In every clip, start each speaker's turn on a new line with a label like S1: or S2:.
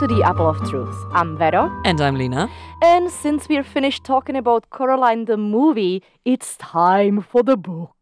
S1: To the Apple of Truth. I'm Vero.
S2: And I'm Lina.
S1: And since we're finished talking about Coraline the movie, it's time for the book.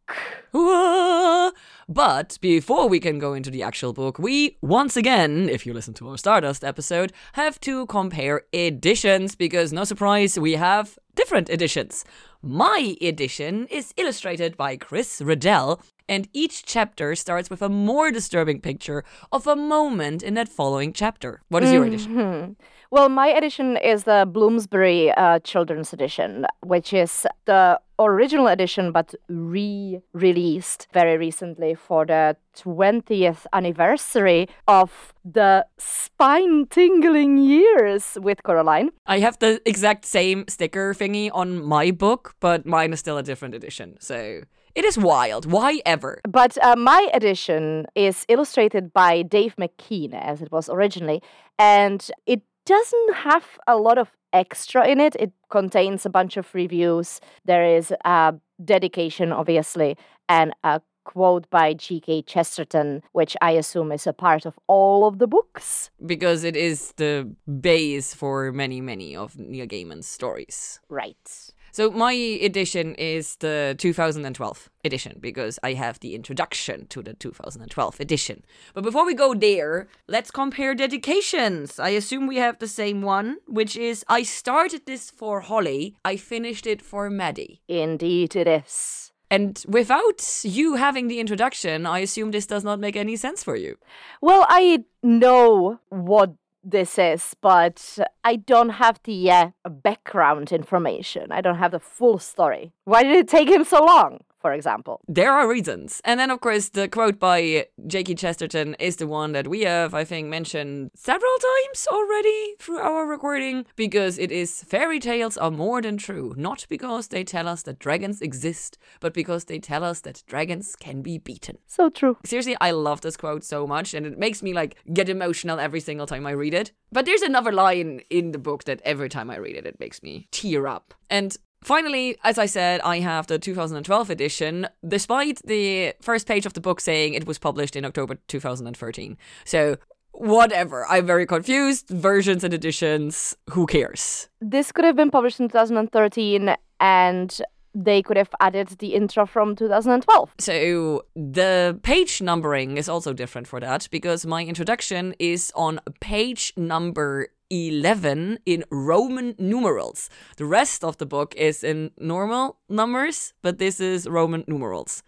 S2: But before we can go into the actual book, we once again, if you listen to our Stardust episode, have to compare editions because no surprise, we have different editions. My edition is illustrated by Chris Riddell, and each chapter starts with a more disturbing picture of a moment in that following chapter. What is your edition?
S1: Mhm. Well, my edition is the Bloomsbury uh, Children's Edition, which is the original edition but re released very recently for the 20th anniversary of the spine tingling years with Coraline.
S2: I have the exact same sticker thingy on my book, but mine is still a different edition. So it is wild. Why ever?
S1: But uh, my edition is illustrated by Dave McKean, as it was originally, and it doesn't have a lot of extra in it. It contains a bunch of reviews. There is a dedication, obviously, and a quote by G.K. Chesterton, which I assume is a part of all of the books.
S2: Because it is the base for many, many of Neil Gaiman's stories.
S1: Right.
S2: So my edition is the 2012 edition because I have the introduction to the 2012 edition. But before we go there, let's compare dedications. I assume we have the same one, which is I started this for Holly, I finished it for Maddie.
S1: Indeed, it is.
S2: And without you having the introduction, I assume this does not make any sense for you.
S1: Well, I know what this is, but I don't have the uh, background information. I don't have the full story. Why did it take him so long, for example?
S2: There are reasons. And then, of course, the quote by G.K. Chesterton is the one that we have, I think, mentioned several times already through our recording because it is fairy tales are more than true. Not because they tell us that dragons exist, but because they tell us that dragons can be beaten.
S1: So true.
S2: Seriously, I love this quote so much, and it makes me like get emotional every single time I read it. But there's another line in the book that every time I read it, it makes me tear up. And Finally, as I said, I have the 2012 edition, despite the first page of the book saying it was published in October 2013. So, whatever. I'm very confused. Versions and editions, who cares?
S1: This could have been published in 2013 and they could have added the intro from 2012.
S2: So the page numbering is also different for that because my introduction is on page number 11 in Roman numerals. The rest of the book is in normal numbers, but this is Roman numerals.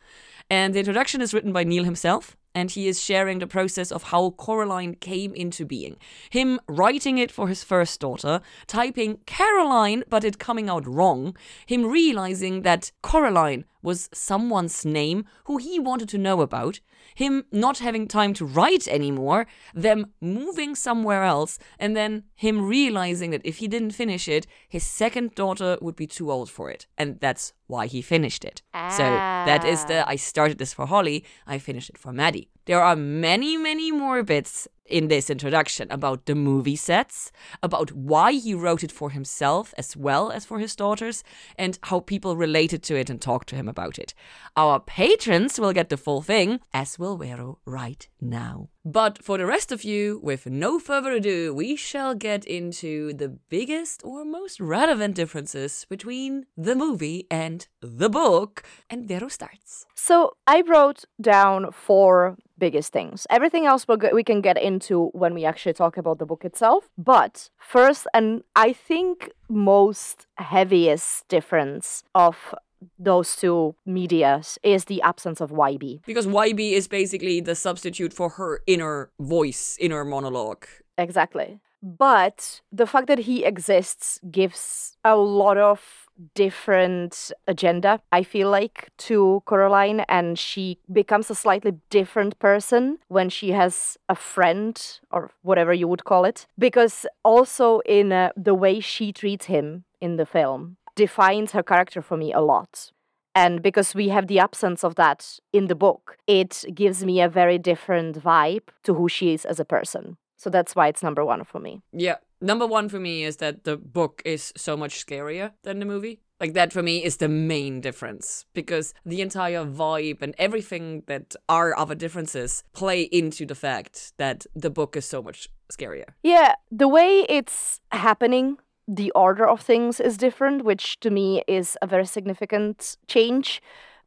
S2: And the introduction is written by Neil himself, and he is sharing the process of how Coraline came into being. Him writing it for his first daughter, typing Caroline, but it coming out wrong, him realizing that Coraline was someone's name who he wanted to know about, him not having time to write anymore, them moving somewhere else, and then him realizing that if he didn't finish it, his second daughter would be too old for it. And that's why he finished it. So that is the ah. I started this for Holly, I finished it for Maddie. There are many, many more bits in this introduction about the movie sets, about why he wrote it for himself as well as for his daughters, and how people related to it and talked to him about it. Our patrons will get the full thing, as will Vero right now. But for the rest of you, with no further ado, we shall get into the biggest or most relevant differences between the movie and the book. And Vero starts.
S1: So I wrote down four biggest things. Everything else we can get into when we actually talk about the book itself. But first, and I think most heaviest difference of those two medias is the absence of Wybie.
S2: Because Wybie is basically the substitute for her inner voice, inner monologue.
S1: Exactly. But the fact that he exists gives a lot of different agenda, I feel like, to Coraline, and she becomes a slightly different person when she has a friend or whatever you would call it. Because also in uh, the way she treats him in the film defines her character for me a lot. And because we have the absence of that in the book, it gives me a very different vibe to who she is as a person. So that's why it's number one for me.
S2: Yeah. Number one for me is that the book is so much scarier than the movie. Like, that for me is the main difference because the entire vibe and everything that are other differences play into the fact that the book is so much scarier.
S1: Yeah, the way it's happening, the order of things is different, which to me is a very significant change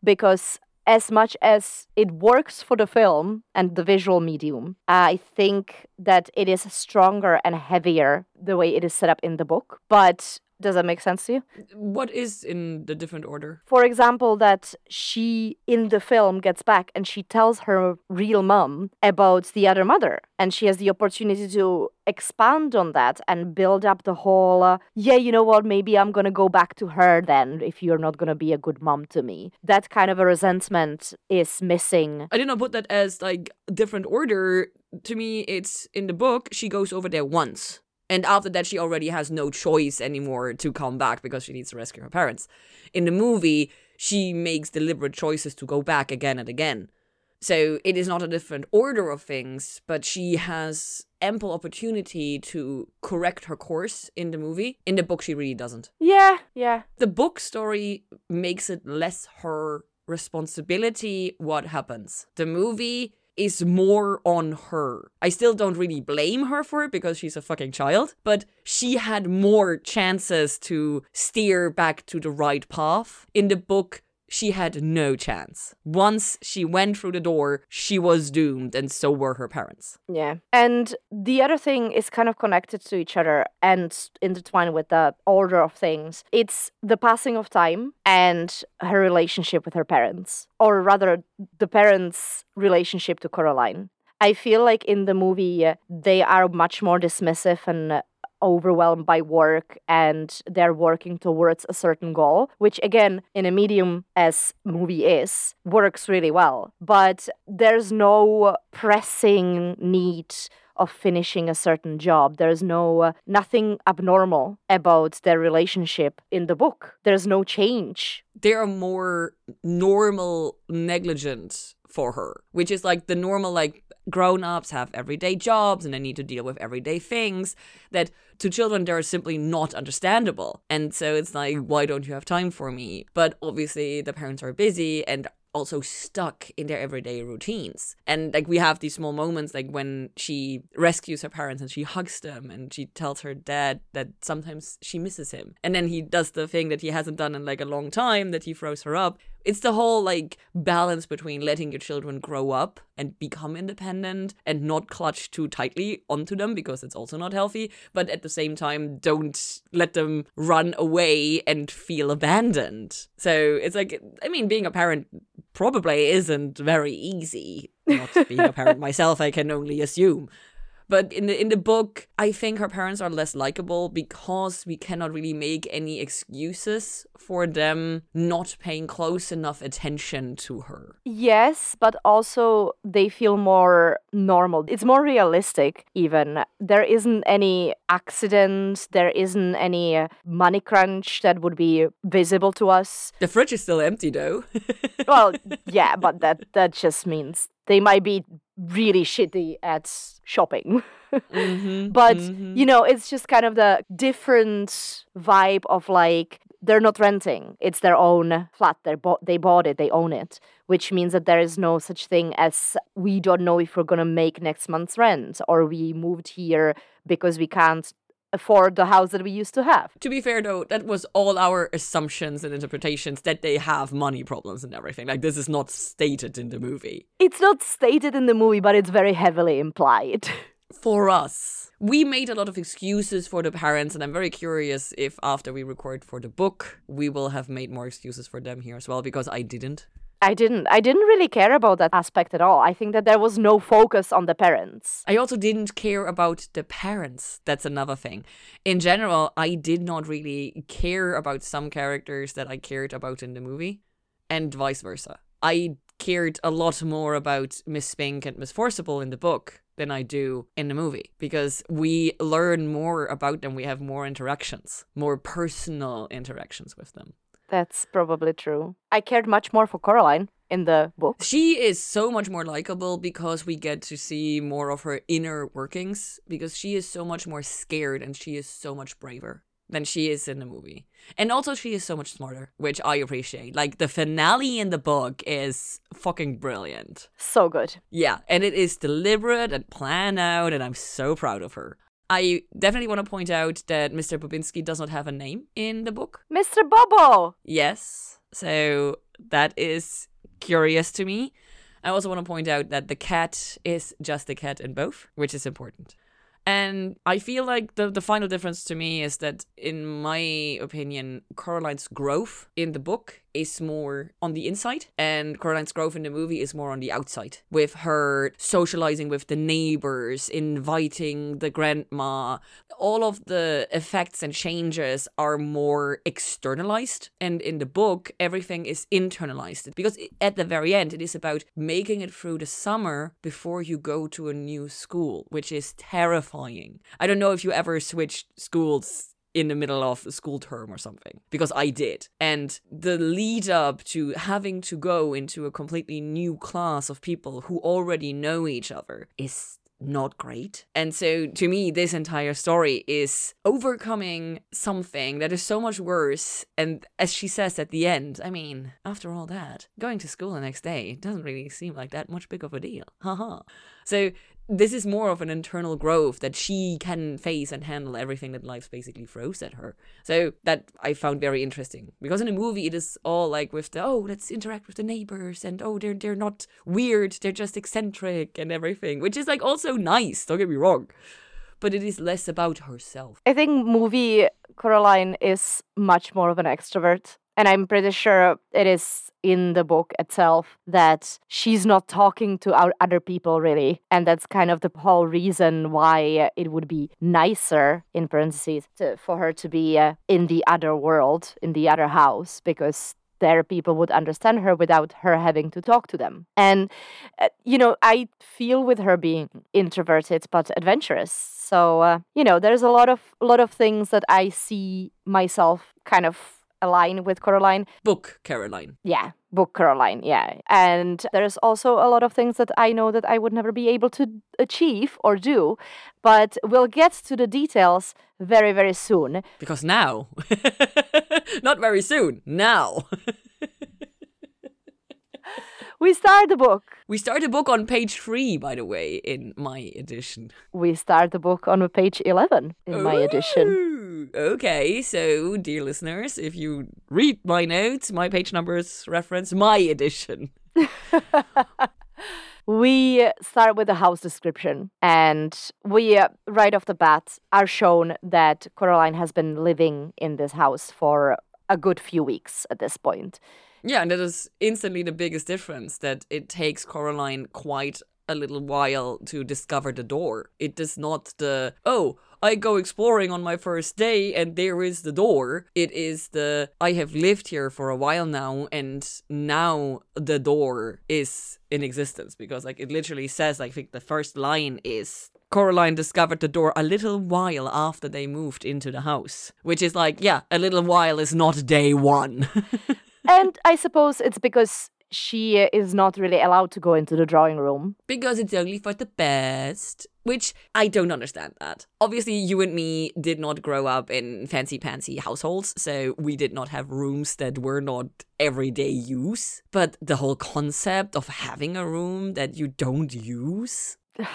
S1: because as much as it works for the film and the visual medium, I think that it is stronger and heavier the way it is set up in the book. But does that make sense to you?
S2: What is in the different order?
S1: For example, that she in the film gets back and she tells her real mom about the other mother, and she has the opportunity to expand on that and build up the whole uh, yeah, you know what, maybe I'm gonna go back to her then if you're not gonna be a good mom to me. That kind of a resentment is missing.
S2: I did not put that as like different order. To me, it's in the book, she goes over there once. And after that, she already has no choice anymore to come back because she needs to rescue her parents. In the movie, she makes deliberate choices to go back again and again. So it is not a different order of things, but she has ample opportunity to correct her course in the movie. In the book, she really doesn't.
S1: Yeah, yeah.
S2: The book story makes it less her responsibility what happens. The movie is more on her. I still don't really blame her for it because she's a fucking child, but she had more chances to steer back to the right path. In the book, she had no chance. Once she went through the door, she was doomed, and so were her parents.
S1: Yeah. And the other thing is kind of connected to each other and intertwined with the order of things. It's the passing of time and her relationship with her parents, or rather, the parents' relationship to Coraline. I feel like in the movie, uh, they are much more dismissive and overwhelmed by work and they're working towards a certain goal, which again, in a medium as movie is, works really well. But there's no pressing need of finishing a certain job. There's no uh, nothing abnormal about their relationship in the book. There's no change.
S2: They are more normal negligent for her, which is like the normal like grown-ups have everyday jobs and they need to deal with everyday things that to children they're simply not understandable. And so it's like mm. why don't you have time for me? But obviously the parents are busy and also stuck in their everyday routines. And like we have these small moments like when she rescues her parents and she hugs them and she tells her dad that sometimes she misses him. And then he does the thing that he hasn't done in like a long time that he throws her up. It's the whole like balance between letting your children grow up and become independent and not clutch too tightly onto them because it's also not healthy, but at the same time don't let them run away and feel abandoned. So it's like I mean being a parent probably isn't very easy. Not being a parent myself, I can only assume. But in the in the book, I think her parents are less likable because we cannot really make any excuses for them not paying close enough attention to her.
S1: Yes, but also they feel more normal. It's more realistic, even. There isn't any accident, there isn't any money crunch that would be visible to us.
S2: The fridge is still empty though.
S1: well, yeah, but that, that just means they might be really shitty at shopping.
S2: Mhm,
S1: but
S2: mhm.
S1: you know it's just kind of the different vibe of like they're not renting it's their own flat they bought they bought it they own it which means that there is no such thing as we don't know if we're going to make next month's rent or we moved here because we can't afford the house that we used to have
S2: To be fair though, that was all our assumptions and interpretations that they have money problems and everything. Like this is not stated in the movie.
S1: it's not stated in the movie but it's very heavily implied
S2: For us. We made a lot of excuses for the parents, and I'm very curious if after we record for the book, we will have made more excuses for them here as well, because I didn't.
S1: I didn't i didn't really care about that aspect at all i think that there was no focus on the parents
S2: I also didn't care about the parents. That's another thing. In general, I did not really care about some characters that I cared about in the movie, and vice versa. I cared a lot more about Miss Spink and Miss Forcible in the book than I do in the movie because we learn more about them. We have more interactions, more personal interactions with them.
S1: That's probably true. I cared much more for Coraline in the book.
S2: She is so much more likable because we get to see more of her inner workings because she is so much more scared and she is so much braver. than she is in the movie. And also, she is so much smarter, which I appreciate. Like, the finale in the book is fucking brilliant.
S1: So good.
S2: Yeah, and it is deliberate and planned out, and I'm so proud of her. I definitely want to point out that Mr. Bobinsky does not have a name in the book.
S1: Mr. Bobo!
S2: Yes, so that is curious to me. I also want to point out that the cat is just a cat in both, which is important. And I feel like the, the final difference to me is that, in my opinion, Coraline's growth in the book is more on the inside, and Coraline's growth in the movie is more on the outside, with her socializing with the neighbors, inviting the grandma. All of the effects and changes are more externalized, and in the book, everything is internalized because at the very end, it is about making it through the summer before you go to a new school, which is terrifying. I don't know if you ever switched schools in the middle of a school term or something because I did. And the lead up to having to go into a completely new class of people who already know each other is not great. And so to me, this entire story is overcoming something that is so much worse. And as she says at the end, I mean, after all that, going to school the next day doesn't really seem like that much big of a deal. Haha. so this is more of an internal growth that she can face and handle everything that life basically throws at her. So that I found very interesting because in a movie it is all like with the oh let's interact with the neighbors and oh they're they're not weird they're just eccentric and everything which is like also nice don't get me wrong, but it is less about herself.
S1: I think movie Coraline is much more of an extrovert and I'm pretty sure it is in the book itself that she's not talking to other people really. And that's kind of the whole reason why it would be nicer, in parentheses, to, for her to be uh, in the other world, in the other house, because there people would understand her without her having to talk to them. And, uh, you know, I feel with her being introverted but adventurous. So, uh, you know, there's a lot of, lot of things that I see myself kind of align with Coraline.
S2: Book Caroline.
S1: Yeah, book Caroline. Yeah. And there's also a lot of things that I know that I would never be able to achieve or do, but we'll get to the details very, very soon.
S2: Because now, not very soon, now.
S1: We start the book.
S2: We start the book on page three, by the way, in my edition.
S1: We start the book on page 11 in Ooh, my edition.
S2: Okay, so, dear listeners, if you read my notes, my page numbers reference my edition.
S1: we start with the house description and we uh, right off the bat are shown that coraline has been living in this house for a good few weeks at this point
S2: yeah, and that is instantly the biggest difference that it takes Coraline quite a little while to discover the door. It is not the, oh, I go exploring on my first day and there is the door. It is the, I have lived here for a while now and now the door is in existence because, like, it literally says, I think the first line is Coraline discovered the door a little while after they moved into the house, which is like, yeah, a little while is not day one.
S1: and I suppose it's because she is not really allowed to go into the drawing room.
S2: Because it's only for the best. Which I don't understand that. Obviously, you and me did not grow up in fancy pantsy households, so we did not have rooms that were not everyday use. But the whole concept of having a room that you don't use.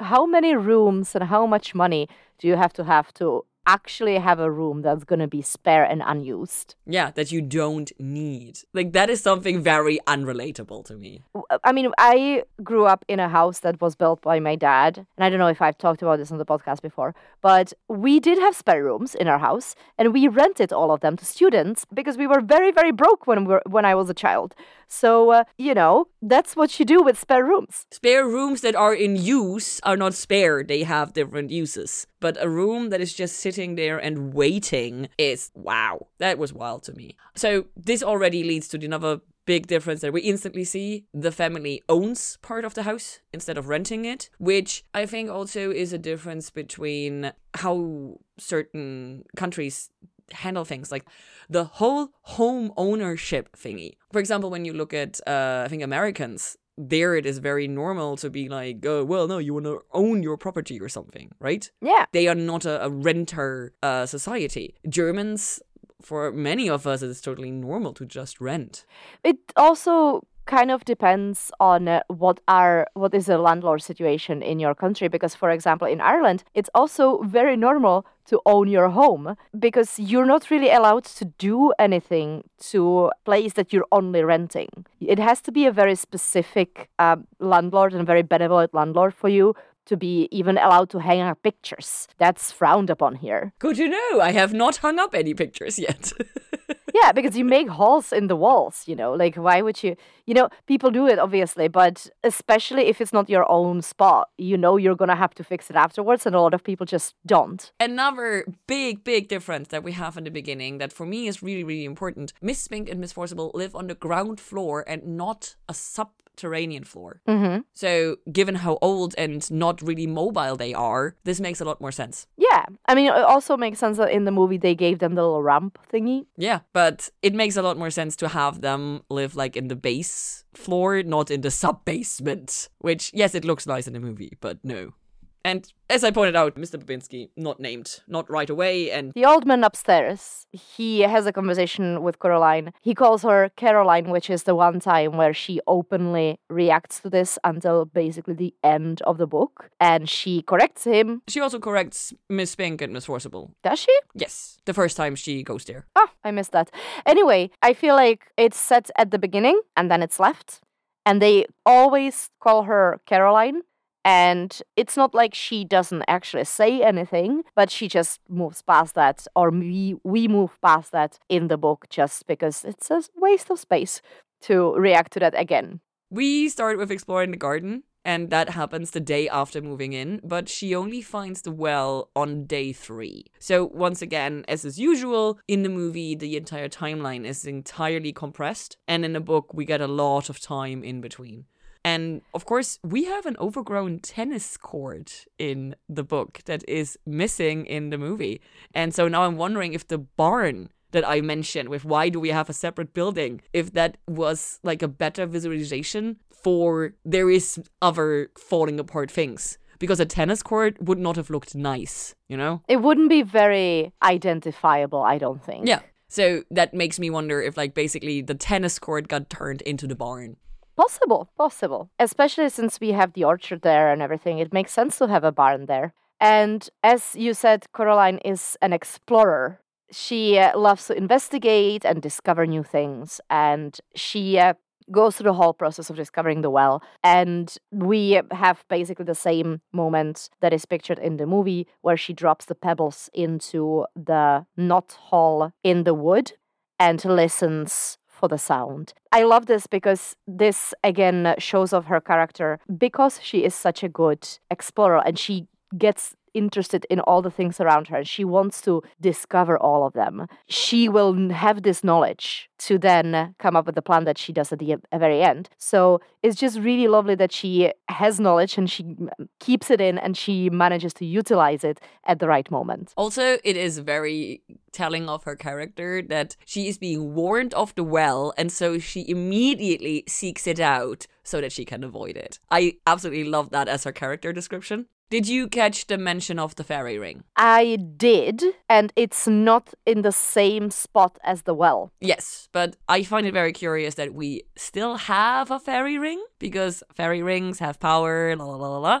S1: how many rooms and how much money do you have to have to actually have a room that's going to be spare and unused.
S2: Yeah, that you don't need. Like, that is something very unrelatable to me.
S1: Uh, I mean, I grew up in a house that was built by my dad. And I don't know if I've talked about this on the podcast before, but we did have spare rooms in our house and we rented all of them to students because we were very, very broke when, we were, when I was a child. So, uh, you know, that's what you do with spare rooms.
S2: Spare rooms that are in use are not spare, they have different uses. But a room that is just sitting there and waiting is wow. That was wild to me. So, this already leads to another big difference that we instantly see the family owns part of the house instead of renting it which i think also is a difference between how certain countries handle things like the whole home ownership thingy. For example, when you look at, uh, I think Americans, there it is very normal to be like, oh, well, no, you want to own your property or something, right?
S1: Yeah.
S2: They are not a, a renter uh, society. Germans, for many of us, it's totally normal to just rent.
S1: It also kind of depends on uh, what are what is the landlord situation in your country because for example in Ireland it's also very normal to own your home because you're not really allowed to do anything to place that you're only renting it has to be a very specific um, landlord and very benevolent landlord for you to be even allowed to hang up pictures. That's frowned upon here.
S2: Good to know. I have not hung up any pictures yet.
S1: yeah, because you make holes in the walls, you know, like why would you, you know, people do it obviously, but especially if it's not your own spot, you know, you're going to have to fix it afterwards, and a lot of people just don't.
S2: Another big, big difference that we have in the beginning that for me is really, really important Miss Spink and Miss Forcible live on the ground floor and not a subterranean floor.
S1: Mm-hmm.
S2: So, given how old and not really mobile they are, this makes a lot more sense.
S1: Yeah. I mean, it also makes sense that in the movie they gave them the little ramp thingy.
S2: Yeah, but it makes a lot more sense to have them live like in the base floor, not in the sub basement. Which, yes, it looks nice in the movie, but no. And as I pointed out, Mr. Bobinsky, not named, not right away, and
S1: The old man upstairs, he has a conversation with Caroline. He calls her Caroline, which is the one time where she openly reacts to this until basically the end of the book. And she corrects him.
S2: she also corrects Miss Spink and Miss Forcible.
S1: Does she?
S2: Yes, the first time she goes there.
S1: Oh, I missed that. Anyway, I feel like it's set at the beginning and then it's left. And they always call her Caroline. And it's not like she doesn't actually say anything, but she just moves past that, or we, we move past that in the book just because it's a waste of space to react to that again.
S2: We start with exploring the garden, and that happens the day after moving in, but she only finds the well on day three. So, once again, as is usual, in the movie, the entire timeline is entirely compressed, and in the book, we get a lot of time in between. And of course, we have an overgrown tennis court in the book that is missing in the movie. And so now I'm wondering if the barn that I mentioned with why do we have a separate building, if that was like a better visualization for there is other falling apart things. Because a tennis court would not have looked nice, you know?
S1: It wouldn't be very identifiable, I don't think.
S2: Yeah. So that makes me wonder if, like, basically the tennis court got turned into the barn.
S1: Possible, possible. Especially since we have the orchard there and everything, it makes sense to have a barn there. And as you said, Coraline is an explorer. She uh, loves to investigate and discover new things, and she uh, goes through the whole process of discovering the well. And we have basically the same moment that is pictured in the movie where she drops the pebbles into the knot hole in the wood and listens for the sound. I love this because this again shows off her character because she is such a good explorer and she gets interested in all the things around her and she wants to discover all of them. She will have this knowledge to then come up with the plan that she does at the very end. So it's just really lovely that she has knowledge and she keeps it in and she manages to utilize it at the right moment.
S2: Also, it is very telling of her character that she is being warned of the well, and so she immediately seeks it out so that she can avoid it. I absolutely love that as her character description. Did you catch the mention of the fairy ring?
S1: I did, and it's not in the same spot as the well.
S2: Yes, but I find it very curious that we still have a fairy ring because fairy rings have power, la la la la la.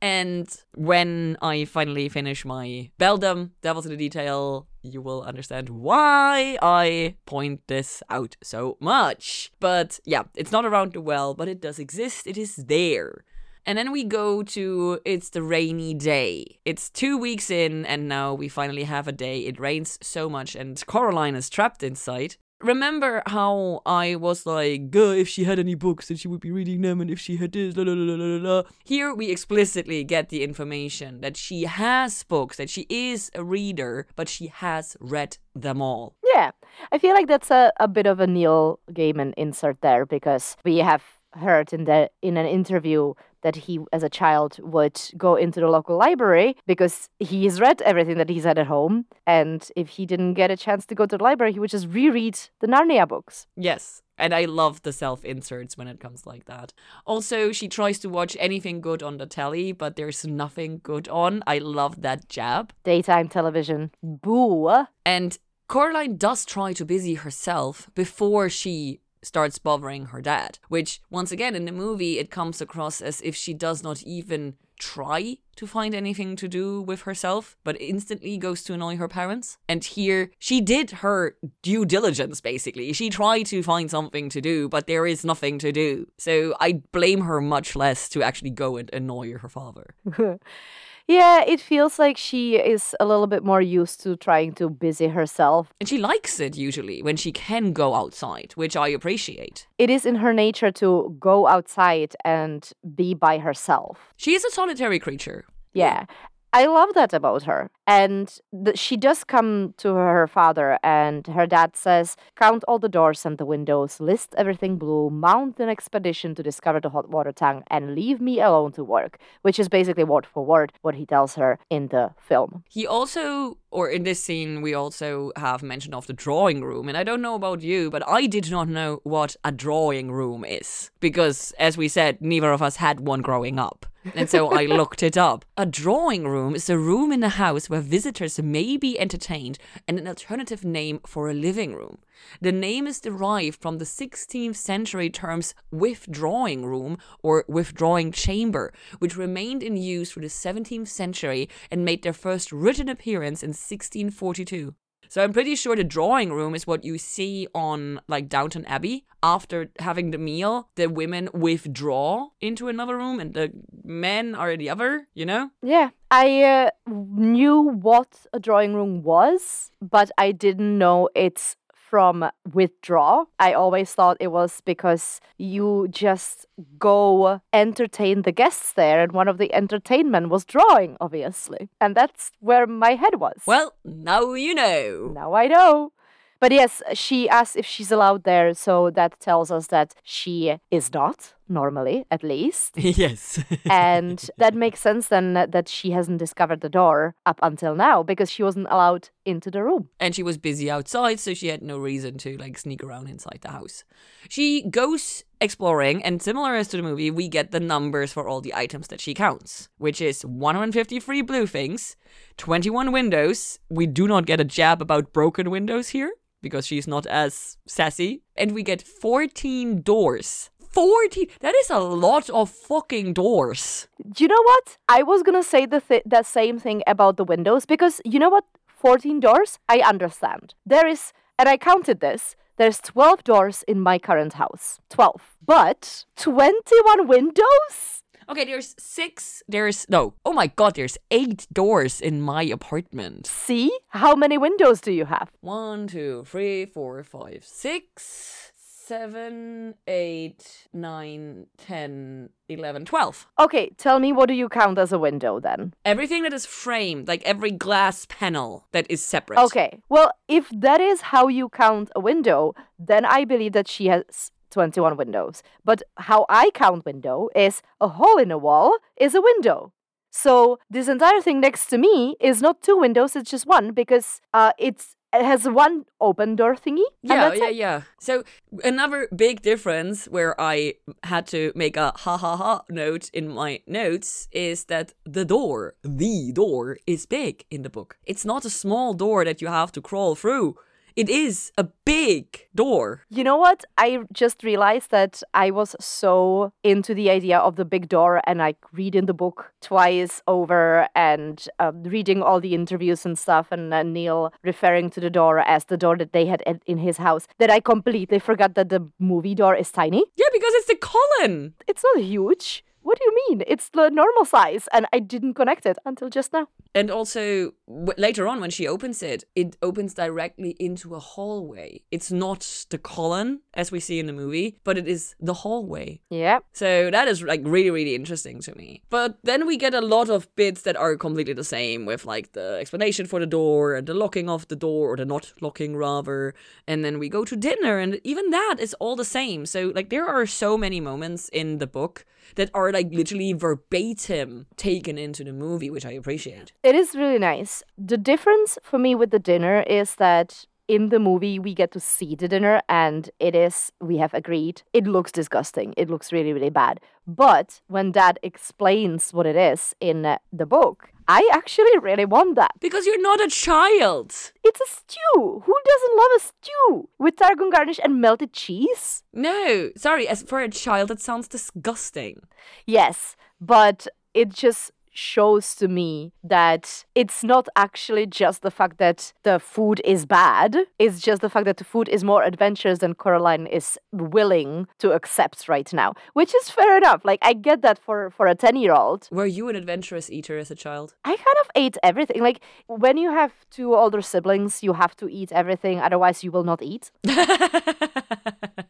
S2: And when I finally finish my Beldam, Devil's in the Detail, you will understand why I point this out so much. But yeah, it's not around the well, but it does exist, it is there. And then we go to it's the rainy day. It's two weeks in, and now we finally have a day. It rains so much, and Coraline is trapped inside. Remember how I was like, "Girl, if she had any books, then she would be reading them, and if she had this, la la la la la la. Here we explicitly get the information that she has books, that she is a reader, but she has read them all.
S1: Yeah, I feel like that's a, a bit of a Neil Gaiman insert there because we have heard in the in an interview that he as a child would go into the local library because he has read everything that he's had at home and if he didn't get a chance to go to the library he would just reread the Narnia books.
S2: Yes. And I love the self inserts when it comes like that. Also, she tries to watch anything good on the telly, but there's nothing good on. I love that jab.
S1: Daytime television. Boo.
S2: And Coraline does try to busy herself before she starts bothering her dad, which, once again, in the movie, it comes across as if she does not even try to find anything to do with herself, but instantly goes to annoy her parents. And here, she did her due diligence, basically. She tried to find something to do, but there is nothing to do. So I blame her much less to actually go and annoy her father.
S1: Yeah, it feels like she is a little bit more used to trying to busy herself.
S2: And she likes it usually when she can go outside, which I appreciate.
S1: It is in her nature to go outside and be by herself.
S2: She is a solitary creature.
S1: Yeah. I love that about her. And th- she does come to her father, and her dad says, Count all the doors and the windows, list everything blue, mount an expedition to discover the hot water tank, and leave me alone to work, which is basically word for word what he tells her in the film.
S2: He also, or in this scene, we also have mention of the drawing room. And I don't know about you, but I did not know what a drawing room is. Because, as we said, neither of us had one growing up. And so I looked it up. A drawing room is a room in a house where visitors may be entertained and an alternative name for a living room. The name is derived from the 16th century terms withdrawing room or withdrawing chamber, which remained in use through the 17th century and made their first written appearance in 1642. So I'm pretty sure the drawing room is what you see on like Downton Abbey. After having the meal, the women withdraw into another room and the men are in the other, you know?
S1: Yeah, I uh, knew what a drawing room was, but I didn't know it's from withdraw. I always thought it was because you just go entertain the guests there, and one of the entertainment was drawing, obviously. And that's where my head was.
S2: Well, now you know.
S1: Now I know. But yes, she asks if she's allowed there, so that tells us that she is not, normally, at least.
S2: yes.
S1: and that makes sense then that she hasn't discovered the door up until now because she wasn't allowed into the room.
S2: and she was busy outside, so she had no reason to like sneak around inside the house. She goes exploring, and similar as to the movie, we get the numbers for all the items that she counts, which is 153 blue things, 21 windows. We do not get a jab about broken windows here because she's not as sassy, and we get 14 doors. 14 that is a lot of fucking doors Do
S1: You know what? I was gonna say the th- that same thing about the windows because you know what? 14 doors? I understand. There is, and I counted this, there's 12 doors in my current house. 12. But 21 windows?
S2: okay there's six there's no oh my god there's eight doors in my apartment
S1: See? How many windows do you have?
S2: One, two, three, four, five, six, seven, eight, nine, ten, eleven, twelve.
S1: Okay, tell me what do you count as a window then?
S2: Everything that is framed, like every glass panel that is separate.
S1: Okay. Well, if that is how you count a window, then I believe that she has 21 windows. But how I count window is a hole in a wall is a window. So this entire thing next to me is not two windows, it's just one because uh, it's it has one open door thingy.
S2: Yeah, yeah,
S1: it.
S2: yeah. So another big difference where I had to make a ha ha ha note in my notes is that the door, the door, is big in the book. It's not a small door that you have to crawl through. It is a big door.
S1: You know what? I just realized that I was so into the idea of the big door and like reading the book twice over and um, reading all the interviews and stuff, and uh, Neil referring to the door as the door that they had in- his house that I completely forgot that the movie door is tiny.
S2: Yeah, because it's the column.
S1: It's not huge. What do you mean? It's the normal size, and I didn't connect it until just now.
S2: And also, w- later on, when she opens it, it opens directly into a hallway. It's not the column, as we see in the movie, but it is the hallway.
S1: Yeah.
S2: So that is like really, really interesting to me. But then we get a lot of bits that are completely the same with like the explanation for the door and the locking of the door, or the not locking rather. And then we go to dinner, and even that is all the same. So, like, there are so many moments in the book that are like literally verbatim taken into the movie, which I appreciate.
S1: It is really nice. The difference for me with the dinner is that in the movie we get to see the dinner and it is we have agreed it looks disgusting. It looks really really bad. But when dad explains what it is in uh, the book i actually really want that.
S2: Because you're not a child.
S1: it's a stew. Who doesn't love a stew with tarragon garnish and melted cheese?
S2: No, sorry, as for a child, it sounds disgusting.
S1: Yes, but it just shows to me that it's not actually just the fact that the food is bad, it's just the fact that the food is more adventurous than Coraline is willing to accept right now, which is fair enough. Like, I get that for, for a 10 year old.
S2: Were you an adventurous eater as a child?
S1: I kind of ate everything. Like, when you have two older siblings, you have to eat everything, otherwise, you will not eat.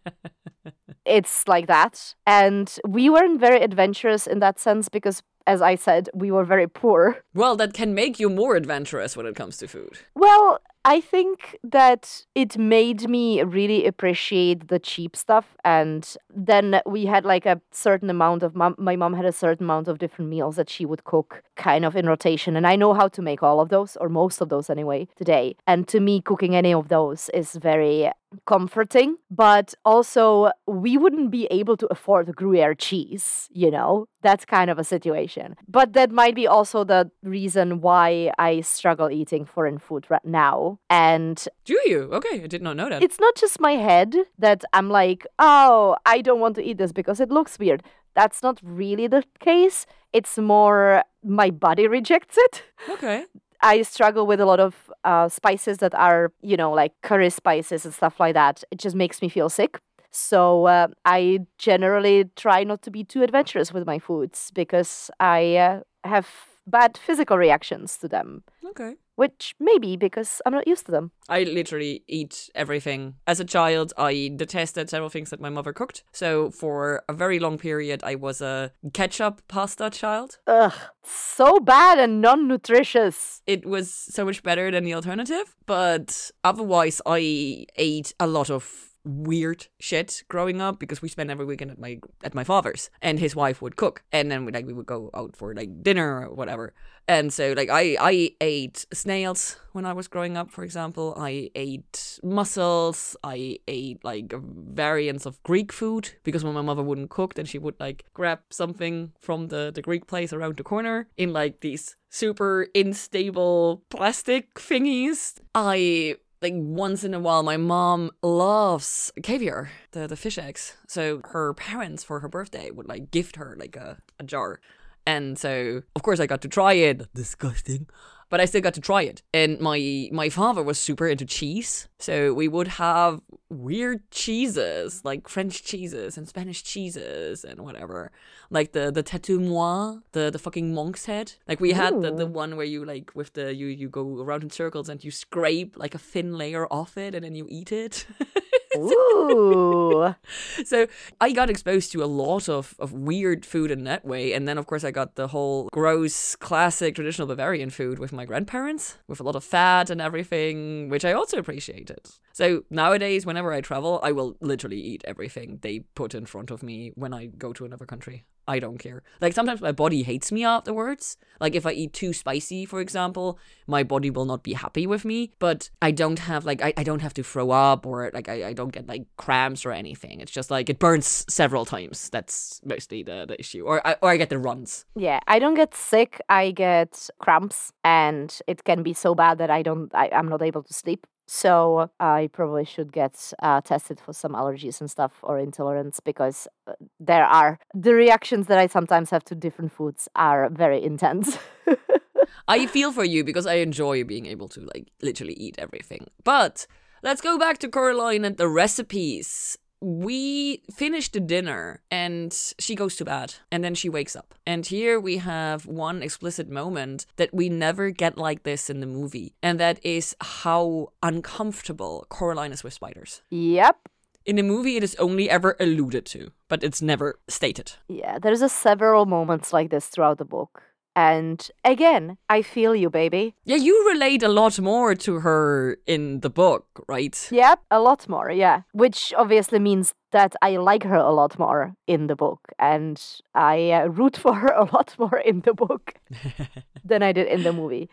S1: it's like that. And we weren't very adventurous in that sense because, as I said, we were very poor.
S2: well, that can make you more adventurous when it comes to food.
S1: Well, I think that it made me really appreciate the cheap stuff. And then we had like a certain amount of, mom, my mom had a certain amount of different meals that she would cook kind of in rotation. And I know how to make all of those, or most of those anyway, today. And to me, cooking any of those is very comforting, but also we wouldn't be able to afford Gruyere cheese, you know? That's kind of a situation. But that might be also the reason why I struggle eating foreign food right now. And
S2: Do you? Okay, I did not know that.
S1: it's not just my head that I'm like, oh, I don't want to eat this because it looks weird. That's not really the case. It's more my body rejects it.
S2: okay.
S1: I struggle with a lot of uh, spices that are, you know, like curry spices and stuff like that. It just makes me feel sick. So uh, I generally try not to be too adventurous with my foods because I uh, have bad physical reactions to them,
S2: Okay.
S1: which maybe because I'm not used to them.
S2: I literally eat everything. As a child, I detested several things that my mother cooked. So for a very long period, I was a ketchup pasta child.
S1: Ugh, so bad and non nutritious.
S2: It was so much better than the alternative. But otherwise, I ate a lot of weird shit growing up because we spent every weekend at my at my father's and his wife would cook and then we like we would go out for like dinner or whatever. And so like i i ate snails when i was growing up for example. I ate mussels. I ate like variants of greek food because when my mother wouldn't cook then she would like grab something from the the greek place around the corner in like these super unstable plastic thingies. I like once in a while my mom loves caviar the, the fish eggs. So her parents for her birthday would like gift her like a, a jar. And so of course i got to try it. Disgusting but i still got to try it. And my my father was super into cheese. So we would have weird cheeses like french cheeses and spanish cheeses and whatever. Like the the Tête de Moine the the fucking monk's head. Like we had the, the one where you like with the you you go around in circles and you scrape like a thin layer off it and then you eat it
S1: Ooh.
S2: so I got exposed to a lot of, of weird food in that way. And then, of course, I got the whole gross, classic, traditional Bavarian food with my grandparents, with a lot of fat and everything, which I also appreciated. So nowadays, whenever I travel, I will literally eat everything they put in front of me when I go to another country. I don't care. Like sometimes my body hates me afterwards. Like if I eat too spicy, for example, my body will not be happy with me. But I don't have like I, I don't have to throw up or like I, I don't get like cramps or anything. It's just like it burns several times. That's mostly the, the issue. Or I or I get the runs.
S1: Yeah, I don't get sick. I get cramps, and it can be so bad that I don't. I, I'm not able to sleep. So I probably should get uh, tested for some allergies and stuff or intolerance because uh, there are the reactions that I sometimes have to different foods are very intense.
S2: I feel for you because I enjoy being able to like literally eat everything. But let's go back to Coraline and the recipes. We finish the dinner and she goes to bed and then she wakes up. And here we have one explicit moment that we never get like this in the movie. And that is how uncomfortable Coraline is with spiders.
S1: yep.
S2: In the movie, it is only ever alluded to, but it's never stated.
S1: Yeah, there's a several moments like this throughout the book. And again, I feel you, baby.
S2: Yeah, you relate a lot more to her in the book, right?
S1: Yep, a lot more, yeah. Which obviously means that I like her a lot more in the book, and I uh, root for her a lot more in the book than I did in the movie.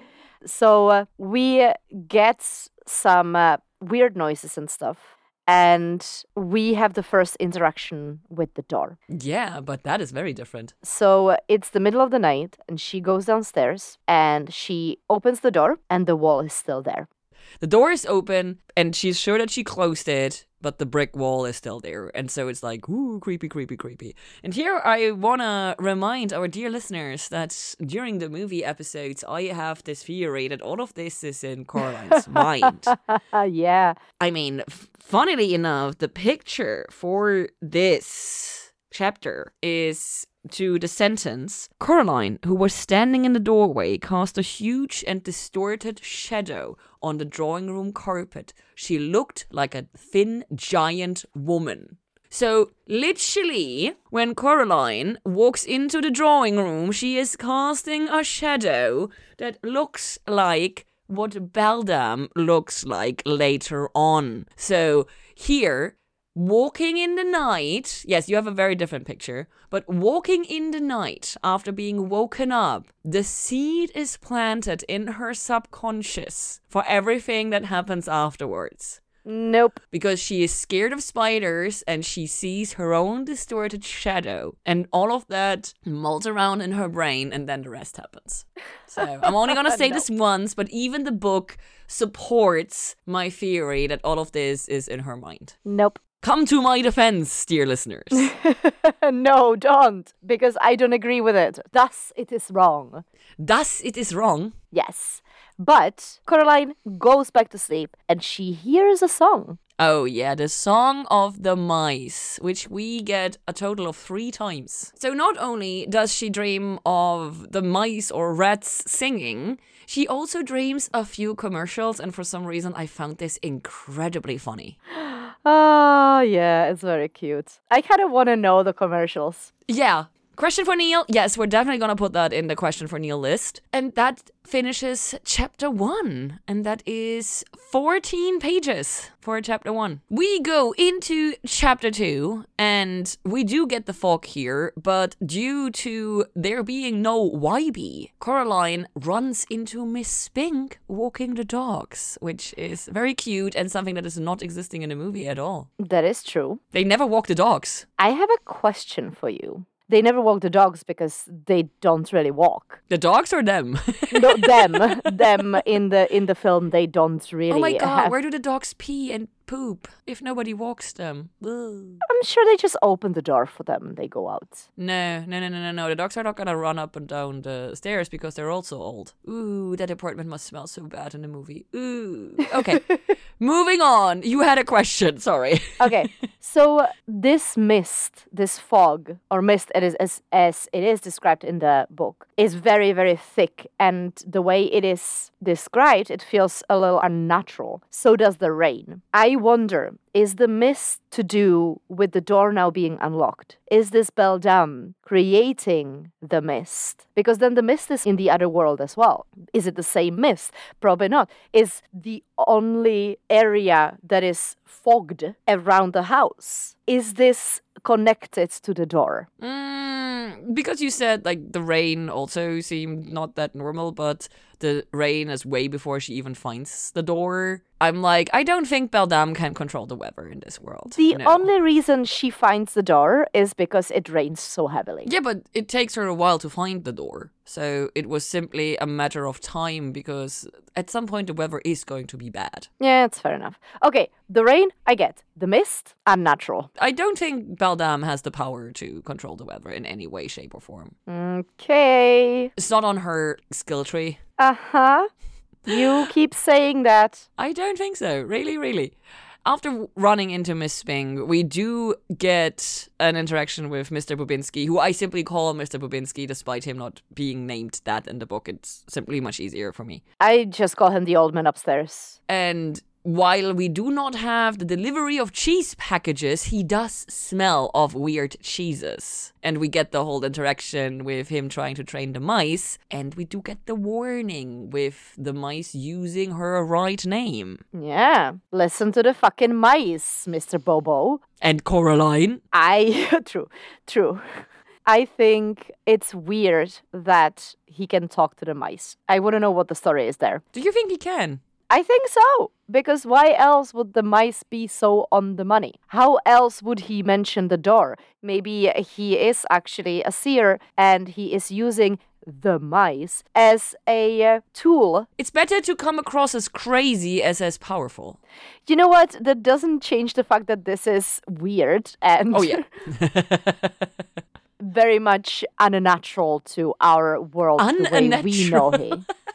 S1: So uh, we get some uh, weird noises and stuff. And we have the first interaction with the door.
S2: Yeah, but that is very different.
S1: So it's the middle of the night, and she goes downstairs and she opens the door, and the wall is still there.
S2: The door is open, and she's sure that she closed it, but the brick wall is still there. And so it's like, ooh, creepy, creepy, creepy. And here I want to remind our dear listeners that during the movie episodes, I have this theory that all of this is in Coraline's mind.
S1: yeah.
S2: I mean, f- funnily enough, the picture for this chapter is to the sentence Coraline, who was standing in the doorway, cast a huge and distorted shadow on the drawing room carpet. She looked like a thin, giant woman. So, literally, when Coraline walks into the drawing room, she is casting a shadow that looks like what Beldam looks like later on. So, here, walking in the night, yes, you have a very different picture, but walking in the night after being woken up, the seed is planted in her subconscious for everything that happens afterwards.
S1: Nope.
S2: Because she is scared of spiders and she sees her own distorted shadow, and all of that molds around in her brain, and then the rest happens. So I'm only gonna say
S1: No.
S2: this once, but even the book supports my theory that all of this is in her mind.
S1: Nope.
S2: Come to my defense, dear listeners.
S1: no, don't, because I don't agree with it. Thus, it is wrong.
S2: Thus, it is wrong.
S1: Yes. But Coraline goes back to sleep and she hears a song.
S2: Oh, yeah, the Song of the Mice, which we get a total of three times. So, not only does she dream of the mice or rats singing, she also dreams a few commercials, and for some reason, I found this incredibly funny.
S1: Oh, yeah, it's very cute. I kind of want to know the commercials.
S2: Yeah. Question for Neil? Yes, we're definitely gonna put that in the question for Neil list. And that finishes chapter one. And that is 14 pages for chapter one. We go into chapter two, and we do get the fog here, but due to there being no Wybie, Coraline runs into Miss Spink walking the dogs, which is very cute and something that is not existing in the movie at all.
S1: That is true.
S2: They never walk the dogs.
S1: I have a question for you. They never walk the dogs because they don't really walk.
S2: The dogs or them?
S1: No, them, them in the in the film, they don't really.
S2: Oh my god,
S1: have-
S2: where do the dogs pee and poop if nobody walks them? Ugh.
S1: I'm sure they just open the door for them. and They go out.
S2: No, no, no, no, no, no. The dogs are not gonna run up and down the stairs because they're also old. Ooh, that apartment must smell so bad in the movie. Ooh. Okay. Moving on. You had a question, sorry.
S1: Okay, so this mist, this fog or mist, it is as as it is described in the book, is very very thick, and the way it is described, it feels a little unnatural. So does the rain. I wonder. Is the mist to do with the door now being unlocked? Is this Beldam creating the mist? Because then the mist is in the other world as well. Is it the same mist? Probably not. Is the only area that is fogged around the house? Is this connected to the door?
S2: Mm, because you said like the rain also seemed not that normal, but the rain is way before she even finds the door. I'm like, I don't think Beldam can control the weather in this world.
S1: The
S2: No.
S1: only reason she finds the door is because it rains so heavily.
S2: Yeah, but it takes her a while to find the door. So it was simply a matter of time because at some point the weather is going to be bad.
S1: Yeah, it's fair enough. Okay, the rain, I get. The mist, unnatural.
S2: I don't think Beldam has the power to control the weather in any way, shape, or form.
S1: Okay.
S2: It's not on her skill tree.
S1: Uh huh. You keep saying that.
S2: I don't think so. Really, really. After running into Miss Spink, we do get an interaction with Mr. Bobinsky, who I simply call Mr. Bobinsky despite him not being named that in the book. It's simply much easier for me.
S1: I just call him the old man upstairs.
S2: And while we do not have the delivery of cheese packages, he does smell of weird cheeses. And we get the whole interaction with him trying to train the mice. And we do get the warning with the mice using her right name.
S1: Yeah. Listen to the fucking mice, Mr. Bobo.
S2: And Coraline.
S1: I. true. True. I think it's weird that he can talk to the mice. I want to know what the story is there.
S2: Do you think he can?
S1: I think so. Because why else would the mice be so on the money? How else would he mention the door? Maybe he is actually a seer and he is using the mice as a uh, tool.
S2: It's better to come across as crazy as as powerful.
S1: You know what? That doesn't change the fact that this is weird and
S2: Oh yeah.
S1: very much unnatural to our world the way we know it.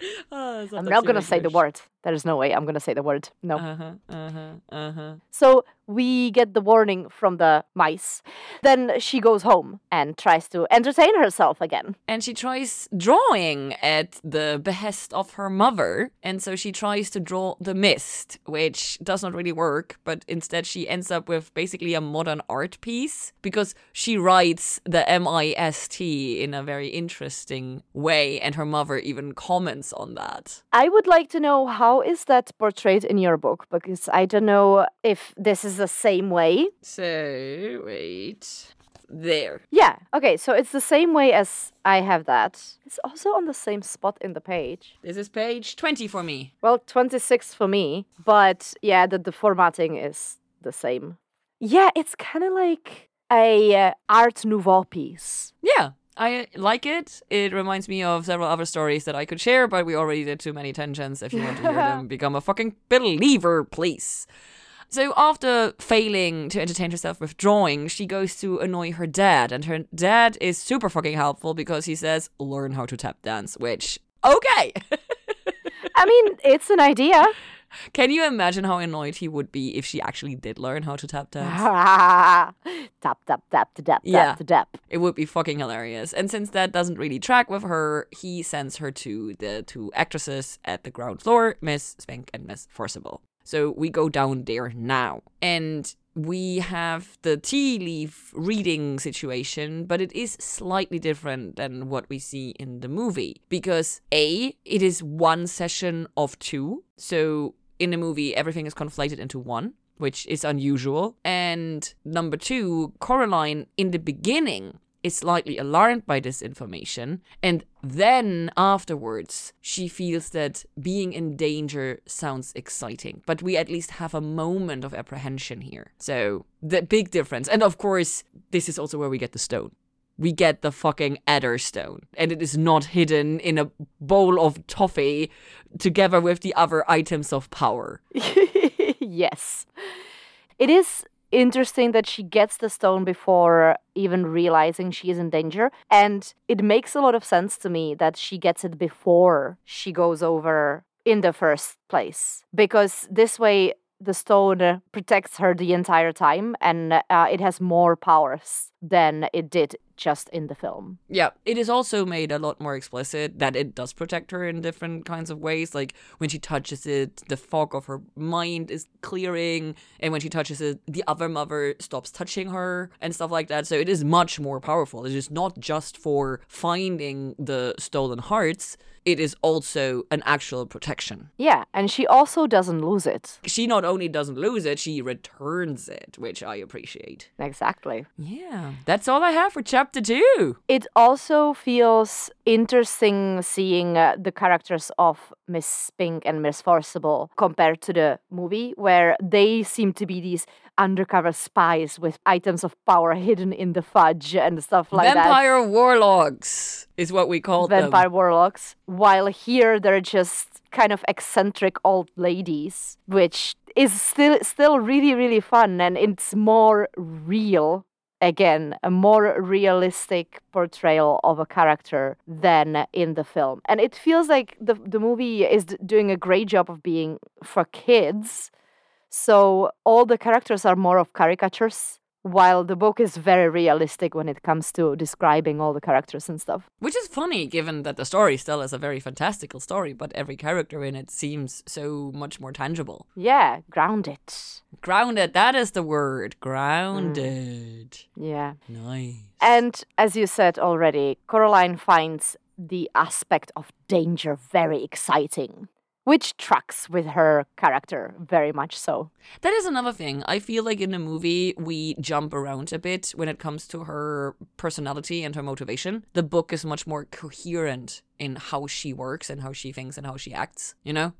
S2: Oh,
S1: I'm not gonna say the word. There is no way I'm gonna say the word. No.
S2: Uh-huh. Uh-huh. Uh-huh.
S1: So we get the warning from the mice. Then she goes home and tries to entertain herself again.
S2: And she tries drawing at the behest of her mother. And so she tries to draw the mist, which does not really work, but instead she ends up with basically a modern art piece because she writes the M I S T in a very interesting way. And her mother even comments on that.
S1: I would like to know how is that portrayed in your book because I don't know if this is the same way.
S2: So, wait. There.
S1: Yeah. Okay, so it's the same way as I have that. It's also on the same spot in the page.
S2: This is page 20 for me.
S1: Well, 26 for me, but yeah, the, the formatting is the same. Yeah, it's kind of like a uh, art nouveau piece.
S2: Yeah, I like it. It reminds me of several other stories that I could share, but we already did too many tangents. If you want to hear them, become a fucking believer, please. So after failing to entertain herself with drawing, she goes to annoy her dad, and her dad is super fucking helpful because he says, "Learn how to tap dance," which okay.
S1: I mean, it's an idea.
S2: Can you imagine how annoyed he would be if she actually did learn how to tap dance?
S1: tap, tap, tap, tap, tap,
S2: Yeah.
S1: tap, tap.
S2: It would be fucking hilarious. And since that doesn't really track with her, he sends her to the two actresses at the ground floor, Miss Spink and Miss Forcible. So we go down there now. And we have the tea leaf reading situation, but it is slightly different than what we see in the movie. Because A, it is one session of two. So in the movie, everything is conflated into one which is unusual. And number two, Coraline in the beginning is slightly alarmed by this information. And then afterwards, she feels that being in danger sounds exciting. But we at least have a moment of apprehension here. So, the big difference. And of course, this is also where we get the stone. We get the fucking Adder Stone. And it is not hidden in a bowl of toffee together with the other items of power.
S1: yes. It is interesting that she gets the stone before even realizing she is in danger. And it makes a lot of sense to me that she gets it before she goes over in the first place. Because this way, the stone protects her the entire time and uh, it has more powers than it did just in the film.
S2: Yeah, it is also made a lot more explicit that it does protect her in different kinds of ways. Like when she touches it, the fog of her mind is clearing, and when she touches it, the other mother stops touching her and stuff like that. So it is much more powerful. It is not just for finding the stolen hearts, it is also an actual protection.
S1: Yeah, and she also doesn't lose it.
S2: She not only doesn't lose it, she returns it, which I appreciate.
S1: Exactly.
S2: Yeah, that's all I have for chapter two.
S1: It also feels interesting seeing uh, the characters of Miss Spink and Miss Forcible compared to the movie, where they seem to be these undercover spies with items of power hidden in the fudge and stuff like that.
S2: Vampire warlocks is what we call them.
S1: Vampire warlocks. While here they're just kind of eccentric old ladies, which is still still really really fun and it's more real again a more realistic portrayal of a character than in the film. And it feels like the the movie is doing a great job of being for kids. So all the characters are more of caricatures while the book is very realistic when it comes to describing all the characters and stuff
S2: Which is funny given that the story still is a very fantastical story, but every character in it seems so much more tangible.
S1: yeah grounded
S2: Grounded, that is the word. Mm. Grounded.
S1: yeah
S2: Nice.
S1: And as you said already, Coraline finds the aspect of danger very exciting. Which tracks with her character very much so.
S2: That is another thing. I feel like in the movie we jump around a bit when it comes to her personality and her motivation. The book is much more coherent in how she works and how she thinks and how she acts, you know?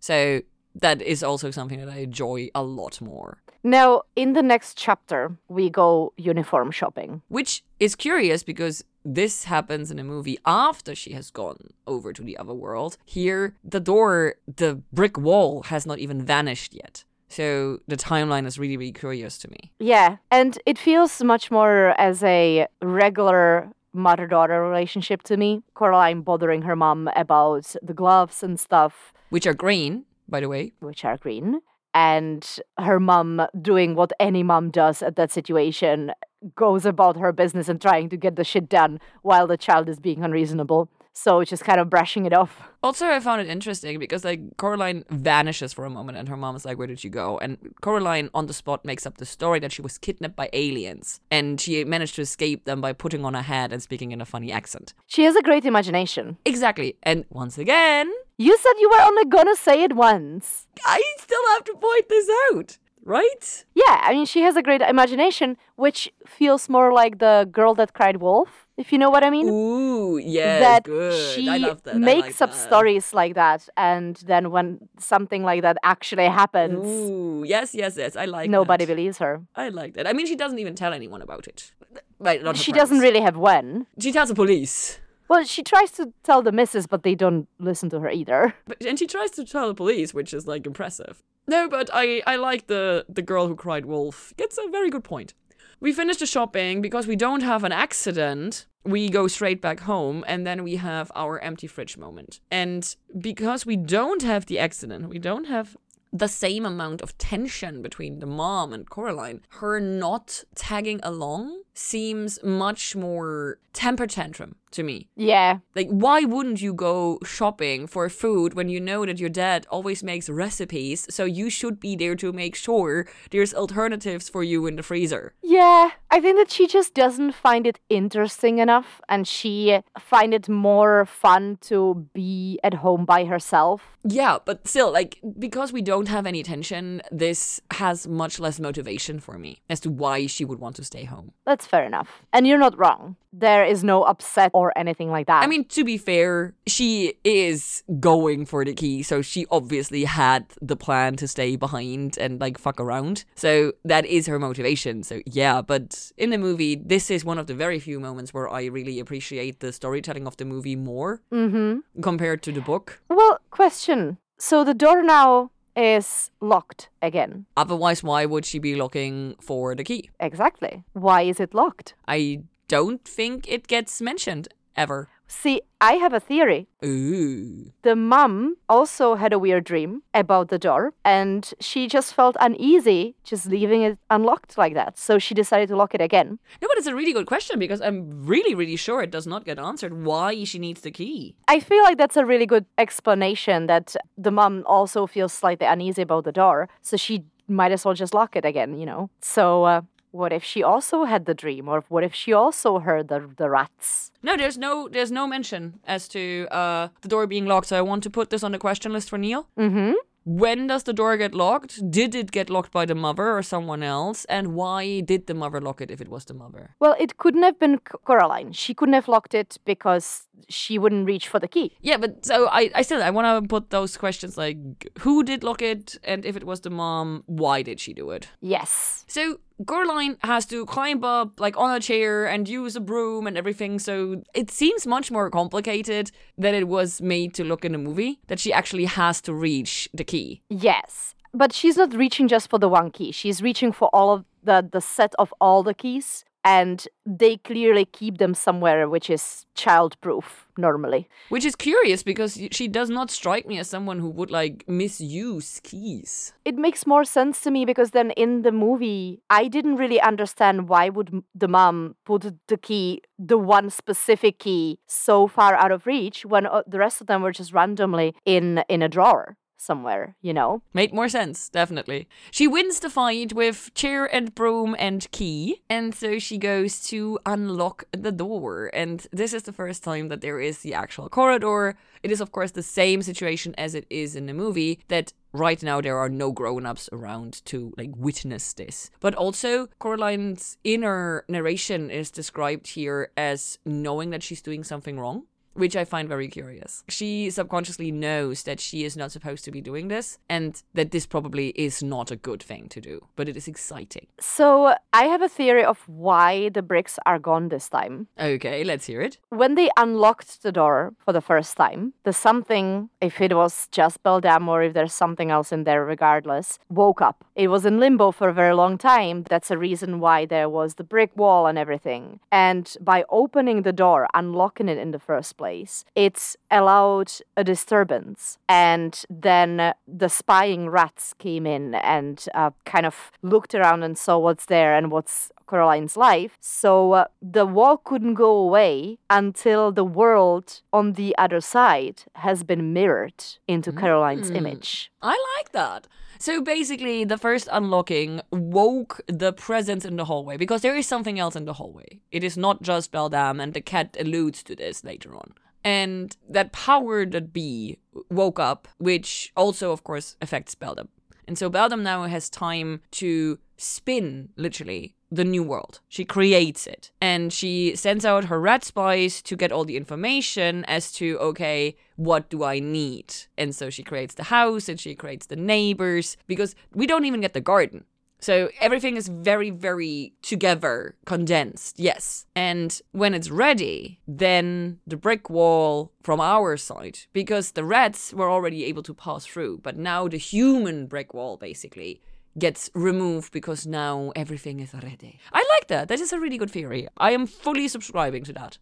S2: So that is also something that I enjoy a lot more.
S1: Now, in the next chapter, we go uniform shopping.
S2: Which is curious because this happens in a movie after she has gone over to the other world. Here, the door, the brick wall has not even vanished yet. So the timeline is really, really curious to me.
S1: Yeah, and it feels much more as a regular mother daughter relationship to me. Coraline bothering her mom about the gloves and stuff,
S2: Which are green, by the way.
S1: which are green. And her mom doing what any mom does at that situation goes about her business and trying to get the shit done while the child is being unreasonable. So just kind of brushing it off.
S2: Also, I found it interesting because like Coraline vanishes for a moment, and her mom is like, "Where did you go?" And Coraline on the spot makes up the story that she was kidnapped by aliens, and she managed to escape them by putting on a hat and speaking in a funny accent.
S1: She has a great imagination.
S2: Exactly. And once again,
S1: You said you were only gonna say it once.
S2: I still have to point this out, right?
S1: Yeah, I mean, she has a great imagination, which feels more like the girl that cried wolf, if you know what I mean.
S2: Ooh, yes,
S1: that
S2: good.
S1: she
S2: I love that.
S1: Makes
S2: like
S1: up
S2: that.
S1: stories like that, and then when something like that actually happens,
S2: Ooh, yes, yes, yes. I like.
S1: nobody
S2: that.
S1: believes her.
S2: I like that. I mean, she doesn't even tell anyone about it. Right, not
S1: She doesn't really have when.
S2: She tells the police.
S1: Well, she tries to tell the missus, but they don't listen to her either.
S2: But, and she tries to tell the police, which is like impressive. No, but I I like the the girl who cried wolf. Gets a very good point. We finish the shopping because we don't have an accident. We go straight back home and then we have our empty fridge moment. And because we don't have the accident, we don't have the same amount of tension between the mom and Coraline. Her not tagging along seems much more temper tantrum to me.
S1: Yeah,
S2: Like, why wouldn't you go shopping for food when you know that your dad always makes recipes? So you should be there to make sure there's alternatives for you in the freezer.
S1: yeah. I think that she just doesn't find it interesting enough, and she find it more fun to be at home by herself.
S2: Yeah, but still, like, because we don't have any tension, this has much less motivation for me as to why she would want to stay home.
S1: That's fair enough. And you're not wrong. There is no upset or anything like that.
S2: I mean, to be fair, she is going for the key, so she obviously had the plan to stay behind and like fuck around. So that is her motivation. So yeah, but in the movie, this is one of the very few moments where I really appreciate the storytelling of the movie more
S1: mm-hmm.
S2: compared to the book.
S1: Well, question. So the door now is locked again.
S2: Otherwise, why would she be looking for the key?
S1: Exactly. Why is it locked?
S2: I don't think it gets mentioned ever.
S1: See, I have a theory.
S2: Ooh.
S1: The mum also had a weird dream about the door, and she just felt uneasy just leaving it unlocked like that. So she decided to lock it again.
S2: No, but it's a really good question because I'm really, really sure it does not get answered why she needs the key.
S1: I feel like that's a really good explanation that the mum also feels slightly uneasy about the door, so she might as well just lock it again, you know? So, uh, what if she also had the dream, or what if she also heard the, the rats?
S2: No, there's no there's no mention as to uh the door being locked. So I want to put this on the question list for Neil.
S1: Mm-hmm.
S2: When does the door get locked? Did it get locked by the mother or someone else? And why did the mother lock it if it was the mother?
S1: Well, it couldn't have been Coraline. She couldn't have locked it because she wouldn't reach for the key.
S2: Yeah, but so I, I still I want to put those questions like who did lock it and if it was the mom, why did she do it?
S1: Yes.
S2: So Coraline has to climb up like on a chair and use a broom and everything. So it seems much more complicated than it was made to look in the movie. That she actually has to reach the key.
S1: Yes. But she's not reaching just for the one key. She's reaching for all of the the set of all the keys and they clearly keep them somewhere which is childproof normally.
S2: Which is curious because she does not strike me as someone who would like misuse keys.
S1: It makes more sense to me because then in the movie I didn't really understand why would the mom put the key the one specific key so far out of reach when uh, the rest of them were just randomly in in a drawer. Somewhere, you know?
S2: Made more sense, definitely. She wins the fight with chair and broom and key, and so she goes to unlock the door. And this is the first time that there is the actual corridor. It is, of course, the same situation as it is in the movie that right now there are no grown-ups around to like witness this but also coraline's inner narration is described here as knowing that she's doing something wrong which I find very curious. She subconsciously knows that she is not supposed to be doing this and that this probably is not a good thing to do, but it is exciting.
S1: So, I have a theory of why the bricks are gone this time.
S2: Okay, let's hear it.
S1: When they unlocked the door for the first time, the something, if it was just Beldam or if there's something else in there, regardless, woke up. It was in limbo for a very long time. That's a reason why there was the brick wall and everything. And by opening the door, unlocking it in the first place, place, it's allowed a disturbance. And then the spying rats came in and uh, kind of looked around and saw what's there and what's Coraline's life. So uh, the wall couldn't go away until the world on the other side has been mirrored into
S2: Mm.
S1: image.
S2: I like that. So basically, the first unlocking woke the presence in the hallway because there is something else in the hallway. It is not just Beldam, and the cat alludes to this later on. And that power that be woke up, which also, of course, affects Beldam. And so Beldam now has time to spin, literally, the new world. She creates it. And she sends out her rat spies to get all the information as to, okay, what do I need? And so she creates the house and she creates the neighbors because we don't even get the garden. So everything is very, very together, condensed, yes. And when it's ready, then the brick wall from our side, because the rats were already able to pass through, but now the human brick wall basically gets removed because now everything is ready. I like that. That is a really good theory. I am fully subscribing to that.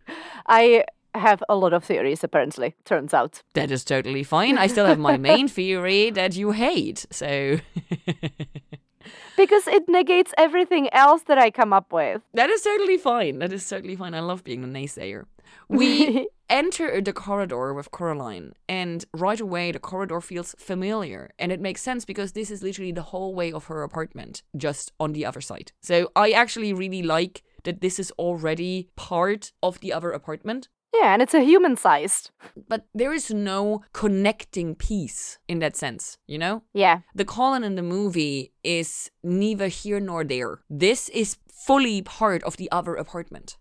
S1: I have a lot of theories, apparently, turns out.
S2: That is totally fine. I still have my main theory that you hate. So
S1: Because it negates everything else that I come up with.
S2: that is totally fine. That is totally fine. I love being a naysayer. We enter the corridor with Coraline, and right away the corridor feels familiar. And it makes sense because this is literally the hallway of her apartment, just on the other side. So I actually really like that this is already part of the other apartment.
S1: Yeah, and it's a human sized.
S2: But there is no connecting piece in that sense, you know?
S1: Yeah.
S2: The Colin in the movie is neither here nor there. This is fully part of the other apartment.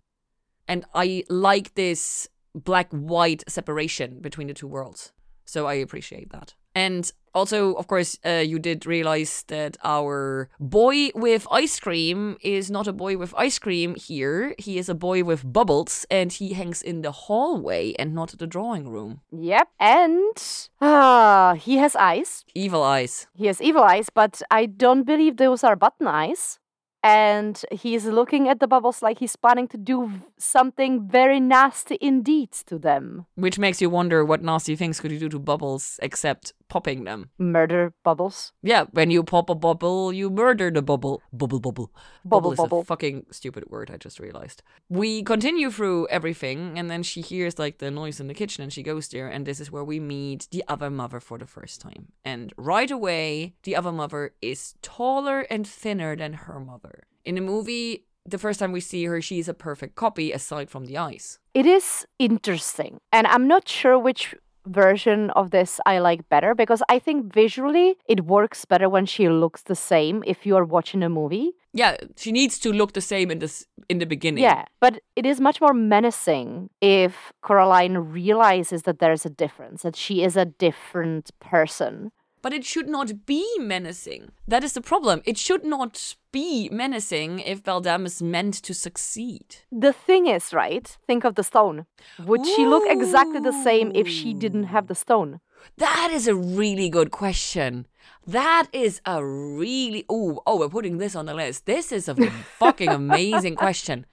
S2: And I like this black white separation between the two worlds. So I appreciate that. And also, of course, uh, you did realize that our boy with ice cream is not a boy with ice cream here. He is a boy with bubbles and he hangs in the hallway and not the drawing room.
S1: Yep. And ah, he has eyes.
S2: Evil eyes.
S1: He has evil eyes, but I don't believe those are button eyes. And he's looking at the bubbles like he's planning to do something very nasty indeed to them.
S2: Which makes you wonder what nasty things could he do to bubbles except popping them.
S1: Murder bubbles.
S2: Yeah, when you pop a bubble, you murder the bubble. Bubble, bubble.
S1: Bubble,
S2: is
S1: bubble.
S2: a fucking stupid word, I just realized. We continue through everything, and then she hears like the noise in the kitchen, and she goes there, and this is where we meet the other mother for the first time. And right away, the other mother is taller and thinner than her mother. In the movie, the first time we see her, she's a perfect copy aside from the eyes.
S1: It is interesting. And I'm not sure which version of this I like better because I think visually it works better when she looks the same if you are watching a movie.
S2: Yeah, she needs to look the same in this in the beginning.
S1: Yeah, but it is much more menacing if Coraline realizes that there's a difference, that she is a different person.
S2: But it should not be menacing. That is the problem. It should not be menacing if Beldam is meant to succeed.
S1: The thing is, right? Think of the stone. Would she look exactly the same if she didn't have the stone?
S2: That is a really good question. That is a really oh oh we're putting this on the list. This is a fucking amazing question.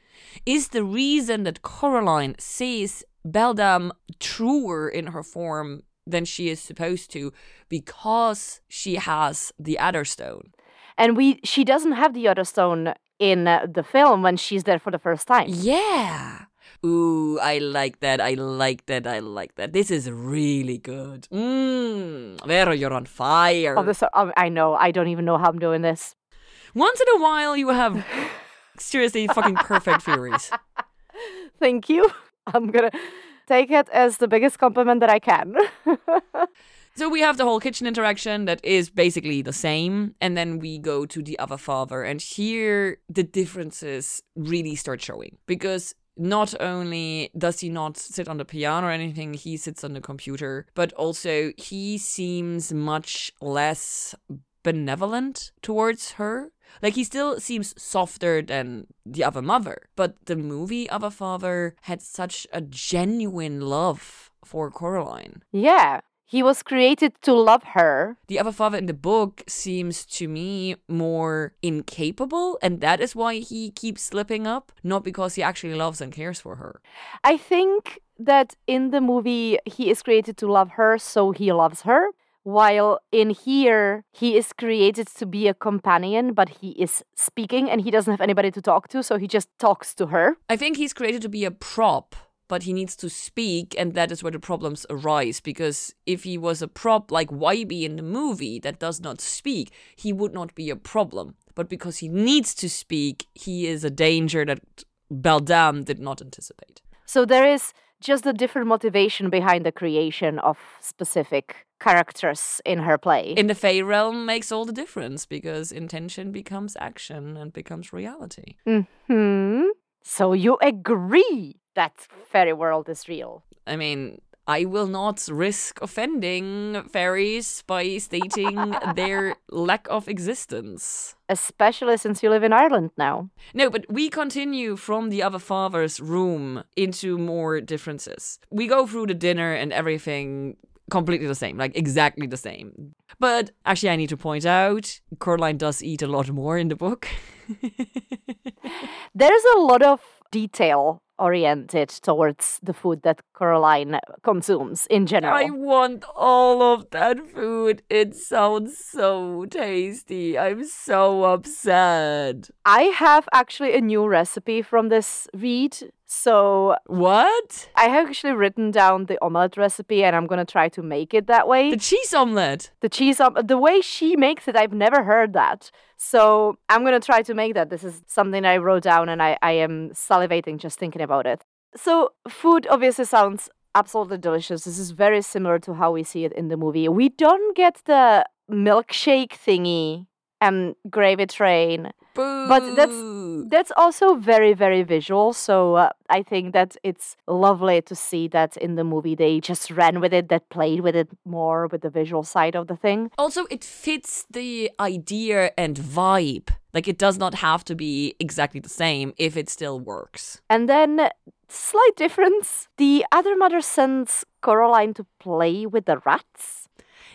S2: Is the reason that Coraline sees Beldam truer in her form than she is supposed to because she has the Adder Stone?
S1: And we she doesn't have the other stone in uh, the film when she's there for the first time.
S2: Yeah. Ooh, I like that. I like that. I like that. This is really good. Mmm. Vero, you're on fire.
S1: Oh, this, um, I know. I don't even know how I'm doing this.
S2: Once in a while, you have seriously fucking perfect theories.
S1: Thank you. I'm gonna take it as the biggest compliment that I can.
S2: So we have the whole kitchen interaction that is basically the same, and then we go to the other father, and here the differences really start showing because not only does he not sit on the piano or anything, he sits on the computer, but also he seems much less benevolent towards her. Like he still seems softer than the other mother, but the movie Other Father had such a genuine love for Coraline.
S1: yeah, he was created to love her.
S2: The other father in the book seems to me more incapable, and that is why he keeps slipping up, not because he actually loves and cares for her.
S1: I think that in the movie, he is created to love her, so he loves her. While in here, he is created to be a companion, but he is speaking and he doesn't have anybody to talk to, so he just talks to her.
S2: I think he's created to be a prop, but he needs to speak, and that is where the problems arise. Because if he was a prop like Wybie in the movie that does not speak, he would not be a problem. But because he needs to speak, he is a danger that Beldam did not anticipate.
S1: So there is just a different motivation behind the creation of specific characters in her play.
S2: In the Fey realm makes all the difference because intention becomes action and becomes reality.
S1: hmm. So you agree that fairy world is real?
S2: I mean, I will not risk offending fairies by stating their lack of existence.
S1: Especially since you live in Ireland now.
S2: No, but we continue from the other father's room into more differences. We go through the dinner and everything completely the same, like exactly the same. But actually, I need to point out Coraline does eat a lot more in the book.
S1: There's a lot of detail oriented towards the food that Coraline consumes in general.
S2: I want all of that food. It sounds so tasty. I'm so upset.
S1: I have actually a new recipe from this read. So
S2: What?
S1: I have actually written down the omelette recipe and I'm gonna try to make it that way.
S2: The cheese omelette.
S1: the cheese omelette. the way she makes it i've never heard that so i'm gonna try to make that this is something i wrote down and i, I am salivating just thinking about it so food obviously sounds absolutely delicious this is very similar to how we see it in the movie we don't get the milkshake thingy and gravy train
S2: Boo.
S1: But that's- that's also very very visual so uh, i think that it's lovely to see that in the movie they just ran with it that played with it more with the visual side of the thing
S2: Also, it fits the idea and vibe. Like, it does not have to be exactly the same if it still works.
S1: and then slight difference the other mother sends coraline to play with the rats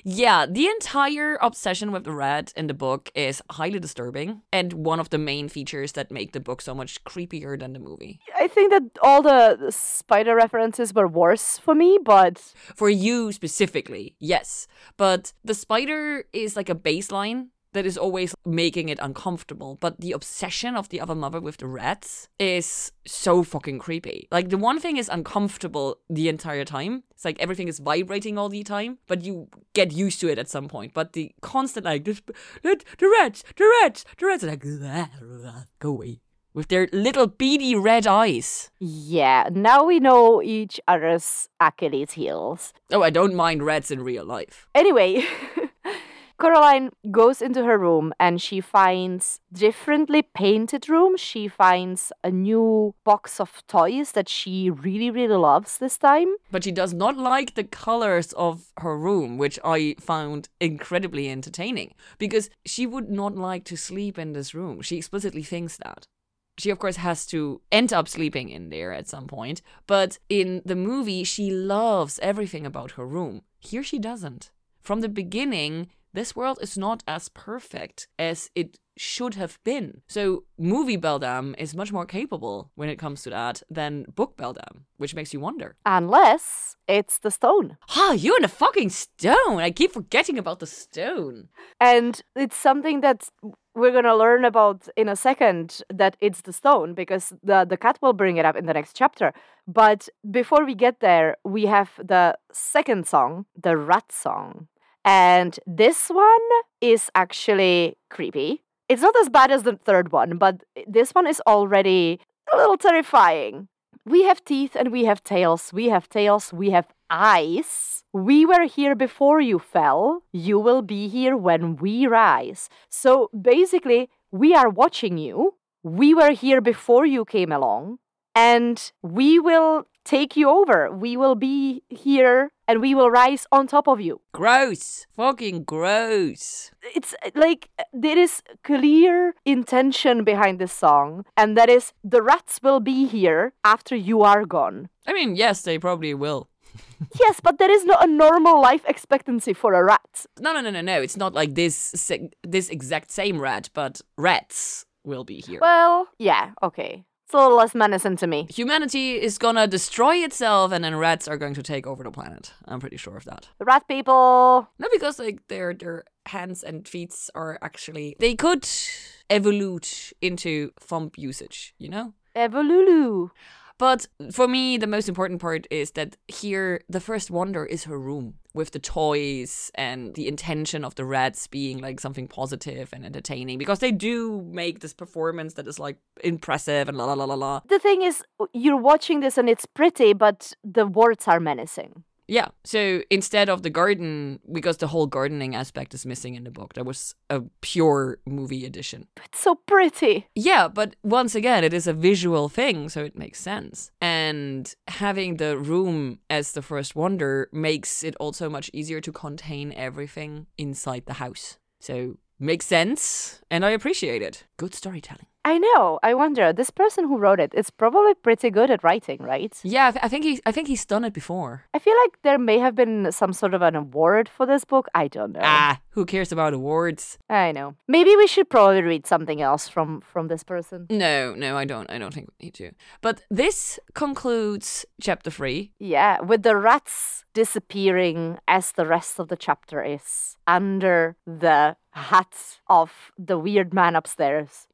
S2: Yeah, the entire obsession with the rat in the book is highly disturbing and one of the main features that make the book so much creepier than the movie.
S1: i think that all the spider references were worse for me but
S2: For you specifically, yes. But the spider is like a baseline that is always making it uncomfortable. But the obsession of the other mother with the rats is so fucking creepy. Like the one thing is uncomfortable the entire time. It's like everything is vibrating all the time, but you get used to it at some point. But the constant like this, the, the rats, the rats, the rats, are like go away with their little beady red eyes.
S1: yeah now we know each other's achilles heels
S2: Oh, I don't mind rats in real life.
S1: Anyway, Coraline goes into her room and she finds differently painted room. She finds a new box of toys that she really really loves this time.
S2: But she does not like the colors of her room, which I found incredibly entertaining because she would not like to sleep in this room. She explicitly thinks that. She, of course, has to end up sleeping in there at some point, but in the movie, she loves everything about her room. Here, she doesn't. From the beginning, this world is not as perfect as it should have been. So movie Beldam is much more capable when it comes to that than book Beldam, which makes you wonder.
S1: Unless it's the stone.
S2: Ah, you and the fucking stone. I keep forgetting about the stone.
S1: And it's something that we're gonna learn about in a second that it's the stone because the the cat will bring it up in the next chapter. But before we get there, we have the second song, the rat song. And this one is actually creepy. It's not as bad as the third one, but this one is already a little terrifying. We have teeth and we have tails. We have tails. We have eyes. We were here before you fell. You will be here when we rise. So basically, we are watching you. We were here before you came along. And we will take you over. We will be here and we will rise on top of you.
S2: Gross. Fucking gross.
S1: It's uh, like there is clear intention behind this song, and that is the rats will be here after you are gone.
S2: I mean, yes, they probably will.
S1: yes, but there is not a normal life expectancy for a rat.
S2: No, no, no, no, no. It's not like this this exact same rat, but rats will be here.
S1: Well, yeah, okay. It's a little less menacing to me.
S2: Humanity is gonna destroy itself, and then rats are going to take over the planet. I'm pretty sure of that.
S1: The rat people.
S2: No, because like their their hands and feet are actually they could evolute into thumb usage. You know.
S1: Evolulu.
S2: But for me, the most important part is that here, the first wonder is her room with the toys and the intention of the rats being like something positive and entertaining because they do make this performance that is like impressive and la la la la la.
S1: The thing is, you're watching this and it's pretty, but the words are menacing.
S2: Yeah. So instead of the garden, because the whole gardening aspect is missing in the book, there was a pure movie edition.
S1: It's so pretty.
S2: Yeah, but once again, it is a visual thing, so it makes sense. And having the room as the first wonder makes it also much easier to contain everything inside the house. So makes sense, and I appreciate it. Good storytelling.
S1: I know. I wonder. This person who wrote it is probably pretty good at writing, right?
S2: Yeah, I, th- I think he. I think he's done it before.
S1: I feel like there may have been some sort of an award for this book. I don't know.
S2: Ah, who cares about awards?
S1: I know. Maybe we should probably read something else from from this person.
S2: No, no, I don't. I don't think we need to. But this concludes chapter three.
S1: Yeah, with the rats disappearing as the rest of the chapter is under the hat of the weird man upstairs.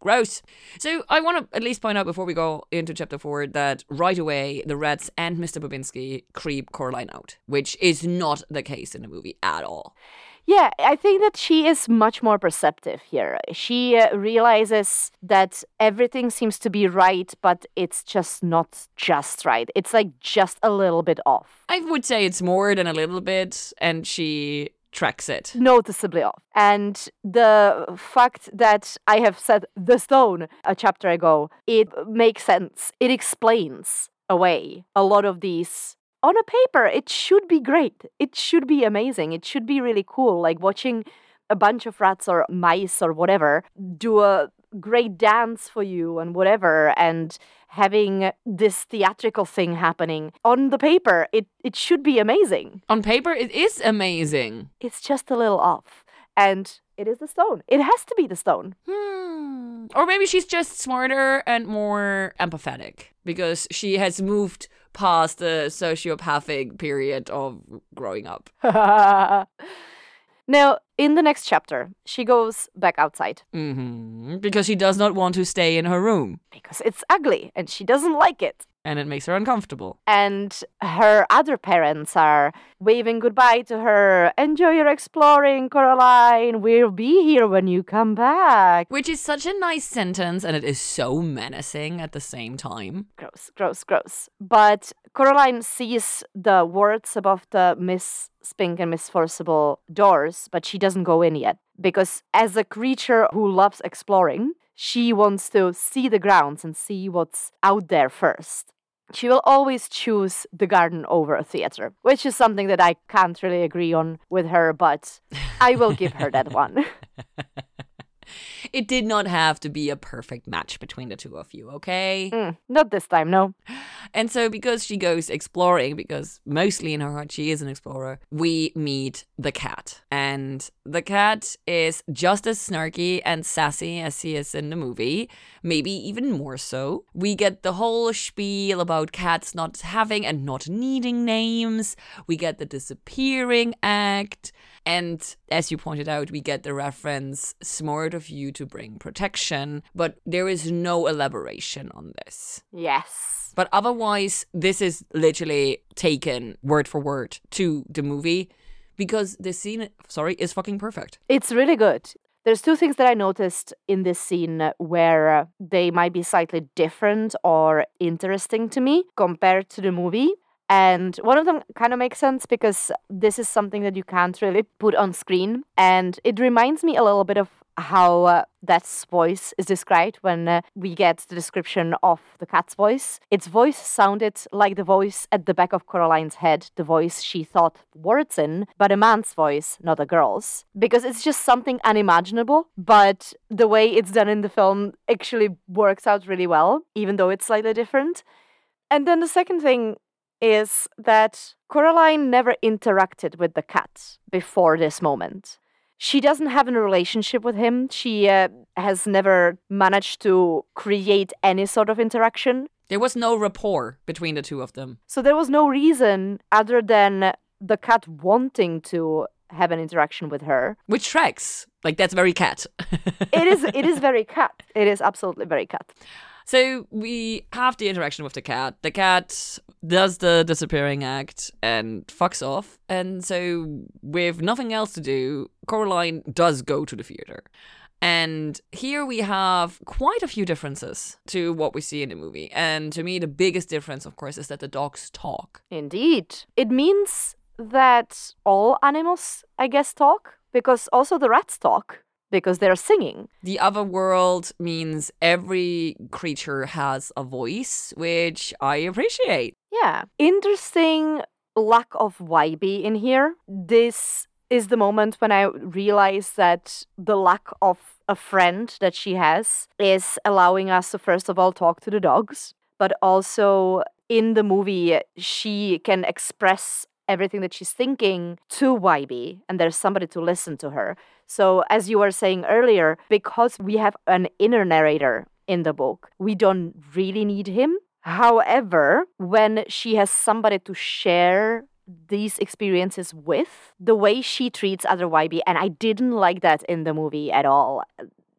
S2: Gross. So I want to at least point out before we go into chapter four that right away the rats and Mr. Bobinsky creep Coraline out, which is not the case in the movie at all.
S1: Yeah, I think that she is much more perceptive here. She uh, realizes that everything seems to be right, but it's just not just right. It's like just a little bit off.
S2: I would say it's more than a little bit, and she tracks it.
S1: Noticeably off. And the fact that I have said the stone a chapter ago, it makes sense. It explains away a lot of these on a paper, it should be great. It should be amazing. It should be really cool. Like watching a bunch of rats or mice or whatever do a great dance for you and whatever and having this theatrical thing happening on the paper it it should be amazing
S2: on paper it is amazing
S1: it's just a little off and it is the stone it has to be the stone
S2: hmm. or maybe she's just smarter and more empathetic because she has moved past the sociopathic period of growing up.
S1: now, in the next chapter, she goes back outside.
S2: Mm-hmm. Because she does not want to stay in her room.
S1: Because it's ugly and she doesn't like it
S2: and it makes her uncomfortable.
S1: And her other parents are waving goodbye to her. Enjoy your exploring, Coraline. We'll be here when you come back.
S2: Which is such a nice sentence, and it is so menacing at the same time.
S1: Gross, gross, gross. But Coraline sees the words above the Miss Spink and Miss Forcible doors, but she doesn't go in yet. Because as a creature who loves exploring, she wants to see the grounds and see what's out there first she will always choose the garden over a theater, which is something that I can't really agree on with her, but I will give her that one.
S2: it did not have to be a perfect match between the two of you, okay?
S1: Mm, not this time, no.
S2: And so, because she goes exploring, because mostly in her heart she is an explorer, we meet the cat. And the cat is just as snarky and sassy as he is in the movie, maybe even more so. We get the whole spiel about cats not having and not needing names, we get the disappearing act. And as you pointed out, we get the reference smart of you to bring protection, but there is no elaboration on this.
S1: Yes.
S2: But otherwise, this is literally taken word for word to the movie because the scene, sorry, is fucking perfect.
S1: It's really good. There's two things that I noticed in this scene where uh, they might be slightly different or interesting to me compared to the movie. And one of them kind of makes sense because this is something that you can't really put on screen. And it reminds me a little bit of how uh, that's voice is described when uh, we get the description of the cat's voice. Its voice sounded like the voice at the back of Coraline's head, the voice she thought words in, but a man's voice, not a girl's. Because it's just something unimaginable, but the way it's done in the film actually works out really well, even though it's slightly different. And then the second thing is that Coraline never interacted with the cat before this moment. She doesn't have a relationship with him. She uh, has never managed to create any sort of interaction.
S2: There was no rapport between the two of them.
S1: So there was no reason other than the cat wanting to have an interaction with her.
S2: Which tracks. Like that's very cat.
S1: it is it is very cat. It is absolutely very cat.
S2: So we have the interaction with the cat. The cat does the disappearing act and fucks off. And so, with nothing else to do, Coraline does go to the theater. And here we have quite a few differences to what we see in the movie. And to me, the biggest difference, of course, is that the dogs talk.
S1: Indeed. It means that all animals, I guess, talk, because also the rats talk because they're singing.
S2: The other world means every creature has a voice, which I appreciate.
S1: Yeah. Interesting lack of Wybie in here. This is the moment when I realize that the lack of a friend that she has is allowing us to, first of all, talk to the dogs, but also in the movie, she can express everything that she's thinking to Wybie, and there's somebody to listen to her. So, as you were saying earlier, because we have an inner narrator in the book, we don't really need him. However, when she has somebody to share these experiences with, the way she treats other Wybie, and I didn't like that in the movie at all.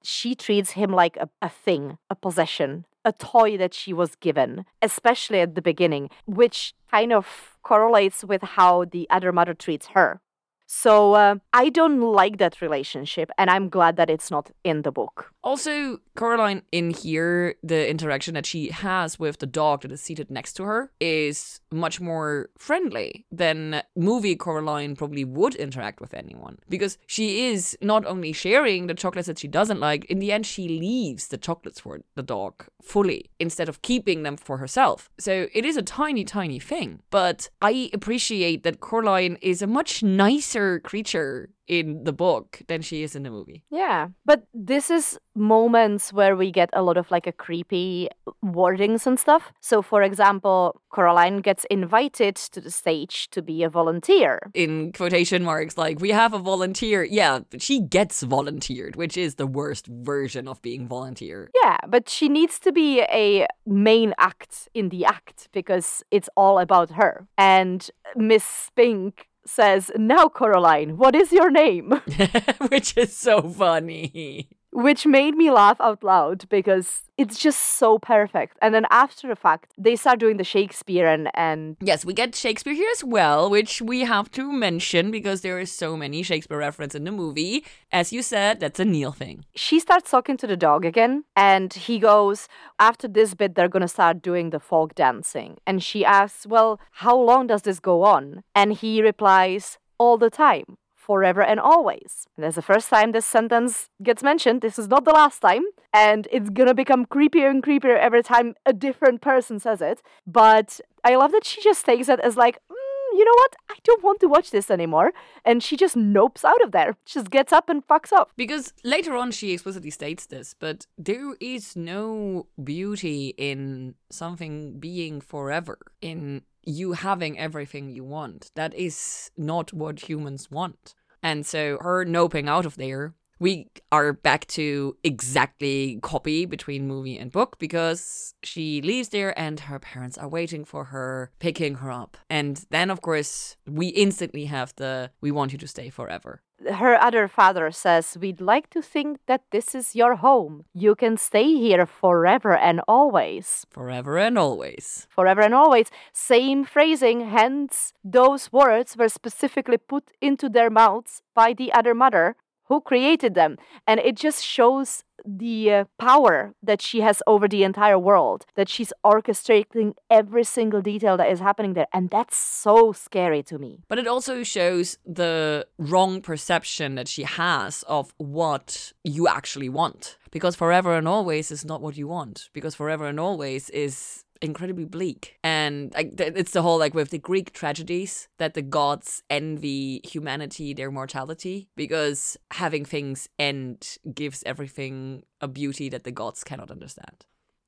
S1: She treats him like a, a thing, a possession, a toy that she was given, especially at the beginning, which kind of correlates with how the other mother treats her. So uh, I don't like that relationship, and I'm glad that it's not in the book.
S2: Also, Coraline in here, the interaction that she has with the dog that is seated next to her is much more friendly than movie Coraline probably would interact with anyone. Because she is not only sharing the chocolates that she doesn't like, in the end, she leaves the chocolates for the dog fully instead of keeping them for herself. So it is a tiny, tiny thing. But I appreciate that Coraline is a much nicer creature in the book than she is in the movie.
S1: Yeah. But this is moments where we get a lot of like a creepy wordings and stuff. So for example, Coraline gets invited to the stage to be a volunteer.
S2: In quotation marks, like we have a volunteer. Yeah, she gets volunteered, which is the worst version of being volunteer.
S1: Yeah, but she needs to be a main act in the act because it's all about her. And Miss Spink says, Now, Coraline, what is your name?
S2: Which is so funny.
S1: Which made me laugh out loud because it's just so perfect. And then after the fact, they start doing the Shakespeare and, and
S2: Yes, we get Shakespeare here as well, which we have to mention because there is so many Shakespeare reference in the movie. As you said, that's a Neil thing.
S1: She starts talking to the dog again, and he goes, After this bit, they're gonna start doing the folk dancing. And she asks, Well, how long does this go on? And he replies, All the time forever and always. And that's the first time this sentence gets mentioned. This is not the last time. And it's gonna become creepier and creepier every time a different person says it. But I love that she just takes it as like, mm, you know what? I don't want to watch this anymore. And she just nopes out of there. she Just gets up and fucks off.
S2: Because later on she explicitly states this, but there is no beauty in something being forever, in you having everything you want. That is not what humans want. And so her noping out of there we are back to exactly copy between movie and book because she leaves there and her parents are waiting for her, picking her up. And then, of course, we instantly have the we want you to stay forever.
S1: Her other father says, We'd like to think that this is your home. You can stay here forever and always.
S2: Forever and always.
S1: Forever and always. Same phrasing, hence, those words were specifically put into their mouths by the other mother who created them. And it just shows the uh, power that she has over the entire world that she's orchestrating every single detail that is happening there. And that's so scary to me.
S2: But it also shows the wrong perception that she has of what you actually want. Because forever and always is not what you want. Because forever and always is incredibly bleak. And like it's the whole like with the Greek tragedies that the gods envy humanity their mortality because having things end gives everything a beauty that the gods cannot understand.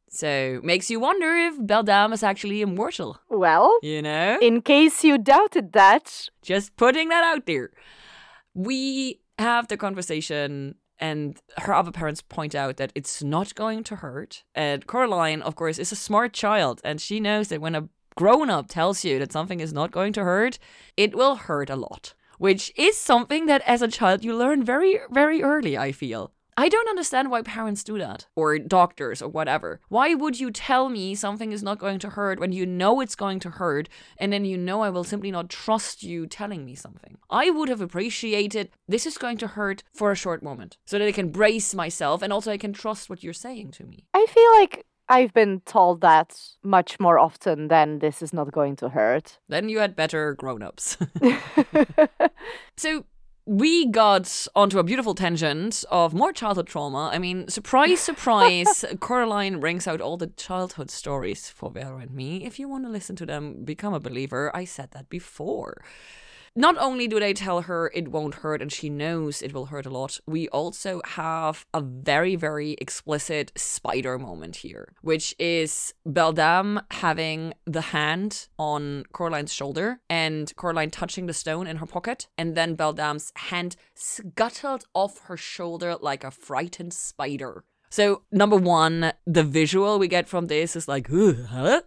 S2: So makes you wonder if Beldam is actually immortal.
S1: Well,
S2: you know,
S1: in case you doubted that,
S2: just putting that out there. We have the conversation and her other parents point out that it's not going to hurt. And Coraline, of course, is a smart child, and she knows that when a grown up tells you that something is not going to hurt, it will hurt a lot. Which is something that as a child you learn very, very early, I feel. I don't understand why parents do that, or doctors, or whatever. Why would you tell me something is not going to hurt when you know it's going to hurt, and then you know I will simply not trust you telling me something? I would have appreciated this is going to hurt for a short moment, so that I can brace myself, and also I can trust what you're saying to me.
S1: I feel like I've been told that much more often than this is not going to hurt.
S2: Then you had better grown ups. so we got onto a beautiful tangent of more childhood trauma. I mean, surprise, surprise, Coraline rings out all the childhood stories for Vero and me. If you want to listen to them, become a believer. I said that before. Not only do they tell her it won't hurt and she knows it will hurt a lot, we also have a very, very explicit spider moment here, which is Beldam having the hand on Coraline's shoulder and Coraline touching the stone in her pocket, and then Beldam's hand scuttled off her shoulder like a frightened spider. So, number one, the visual we get from this is like, huh?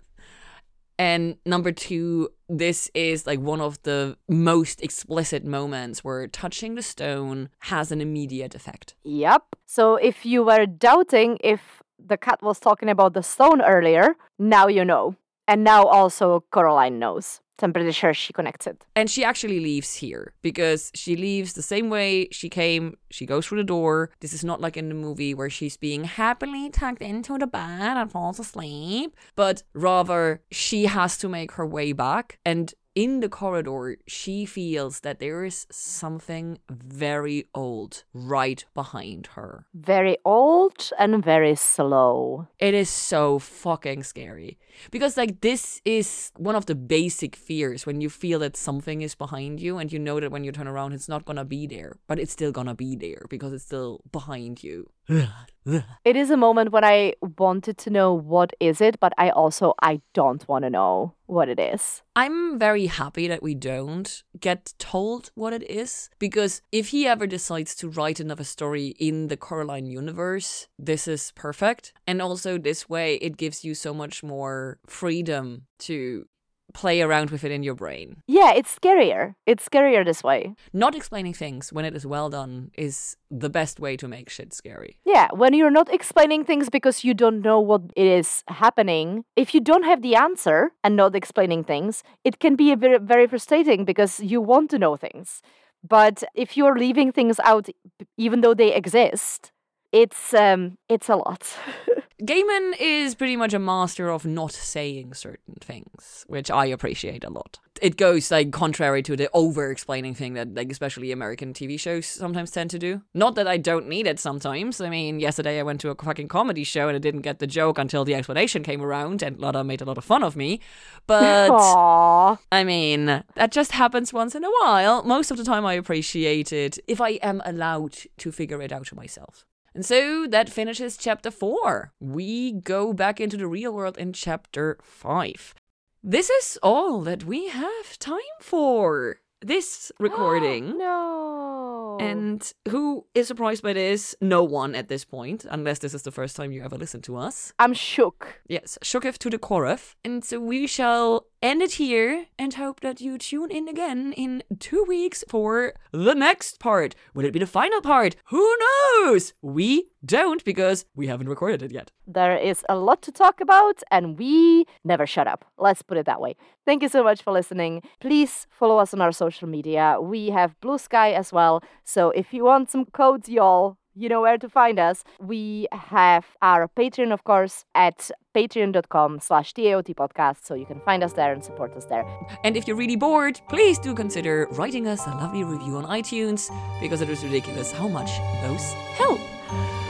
S2: And number two, this is like one of the most explicit moments where touching the stone has an immediate effect.
S1: Yep. So if you were doubting if the cat was talking about the stone earlier, now you know. And now also Coraline knows. I'm pretty sure she connected.
S2: And she actually leaves here because she leaves the same way she came. She goes through the door. This is not like in the movie where she's being happily tucked into the bed and falls asleep, but rather she has to make her way back. And in the corridor, she feels that there is something very old right behind her.
S1: Very old and very slow.
S2: It is so fucking scary. Because, like, this is one of the basic fears when you feel that something is behind you and you know that when you turn around, it's not gonna be there, but it's still gonna be there because it's still behind you.
S1: it is a moment when I wanted to know what is it, but I also I don't want to know what it is.
S2: I'm very happy that we don't get told what it is because if he ever decides to write another story in the Coraline universe, this is perfect. And also this way it gives you so much more freedom to play around with it in your brain.
S1: Yeah, it's scarier. It's scarier this way.
S2: Not explaining things when it is well done is the best way to make shit scary.
S1: Yeah, when you're not explaining things because you don't know what it is happening, if you don't have the answer and not explaining things, it can be a very, very frustrating because you want to know things. But if you're leaving things out, even though they exist, it's um, it's a lot.
S2: Gaiman is pretty much a master of not saying certain things, which I appreciate a lot. it goes like contrary to the over explaining thing that like especially American TV shows sometimes tend to do. Not that I don't need it sometimes. I mean, yesterday I went to a fucking comedy show and I didn't get the joke until the explanation came around and Lotta made a lot of fun of me. But
S1: Aww.
S2: I mean, that just happens once in a while. Most of the time I appreciate it if I am allowed to figure it out myself. And so that finishes chapter 4. We go back into the real world in chapter 5. This is all that we have time for this recording.
S1: no.
S2: And who is surprised by this? No one at this point, unless this is the first time you ever listened to us.
S1: I'm shook.
S2: Yes, shooketh to the chorus. And so we shall end it here and hope that you tune in again in two weeks for the next part. Will it be the final part? Who knows? We don't because we haven't recorded it yet.
S1: There is a lot to talk about, and we never shut up. Let's put it that way. Thank you so much for listening. Please follow us on our social media. We have Blue Sky as well. So if you want some codes, y'all, you know where to find us. We have our Patreon, of course, at patreon.com slash TAOT podcast. So you can find us there and support us there.
S2: And if you're really bored, please do consider writing us a lovely review on iTunes because it is ridiculous how much those help.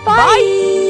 S1: Bye.